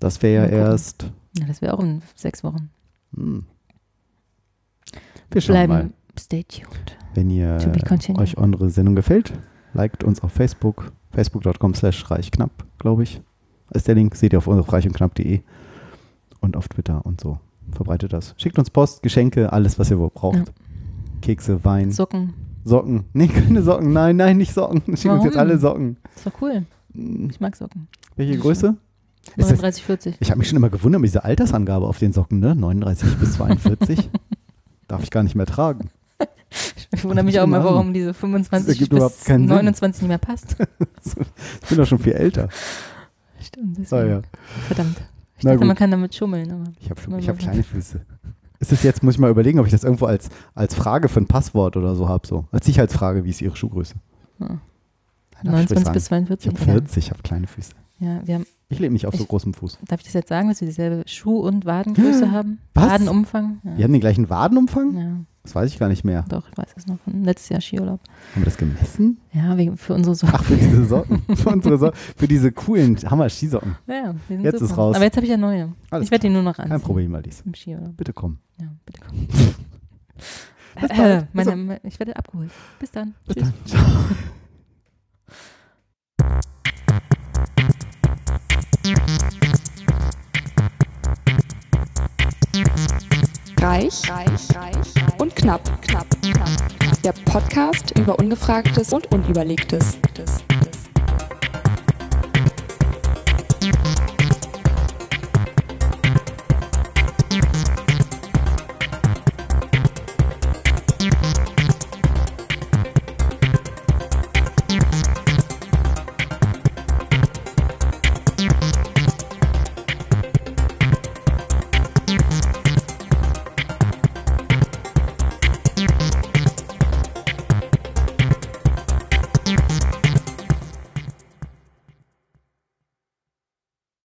das wäre ja erst. Ja, das wäre auch in sechs Wochen. Hm. Wir schauen Bleiben. mal. Stay tuned. Wenn ihr euch unsere Sendung gefällt, liked uns auf Facebook. Facebook.com slash reichknapp, glaube ich. Ist der Link, seht ihr auf reichundknapp.de und auf Twitter und so. Verbreitet das. Schickt uns Post, Geschenke, alles, was ihr braucht. Ja. Kekse, Wein, Socken. Socken. Nee, keine Socken. Nein, nein, nicht Socken. Schickt uns jetzt alle Socken. Ist doch cool. Hm, Ich mag Socken. Welche Größe? Ist das, 39, 40. ich habe mich schon immer gewundert mit dieser Altersangabe auf den Socken, ne? 39 bis 42. Darf ich gar nicht mehr tragen. Ich wundere mich auch mal, Mann. warum diese 25 ergibt überhaupt bis keinen Sinn. 29 nicht mehr passt. Ich bin doch schon viel älter. Stimmt. Ah, Deswegen. ja. Verdammt. Ich Na dachte, gut. man kann damit schummeln. Aber Ich habe ich hab kleine Füße. Ist das jetzt, muss ich mal überlegen, ob ich das irgendwo als, als Frage für ein Passwort oder so habe, so. Als Sicherheitsfrage, wie ist Ihre Schuhgröße? Ja. Darf ich 29 sagen. bis Ich 42. habe 40, ich habe kleine Füße. Ja wir haben, Ich lebe nicht auf so Ich- großem Fuß. darf ich das jetzt sagen, dass wir dieselbe Schuh- und Wadengröße haben? Was? Wadenumfang? Ja. Wir haben den gleichen Wadenumfang? ja, Das weiß ich gar nicht mehr. doch, ich weiß es noch. Von letztes Jahr Skiurlaub. Haben wir das gemessen? Ja, wegen, für unsere Socken. Ach, für diese Socken. für, unsere so für diese coolen Hammer-Skisocken. Ja, ja, die sind Jetzt super. ist raus. Aber jetzt habe ich ja neue. Alles ich werde die nur noch anziehen. Kein Problem, Alice. Im Skiurlaub. Bitte komm. Ja, bitte komm. Bis Äh, bald. meine, ich werde abgeholt. Bis dann. Bis Tschüss. dann. Ciao. Reich, reich, reich und knapp, knapp, knapp. Der Podcast über Ungefragtes und Unüberlegtes.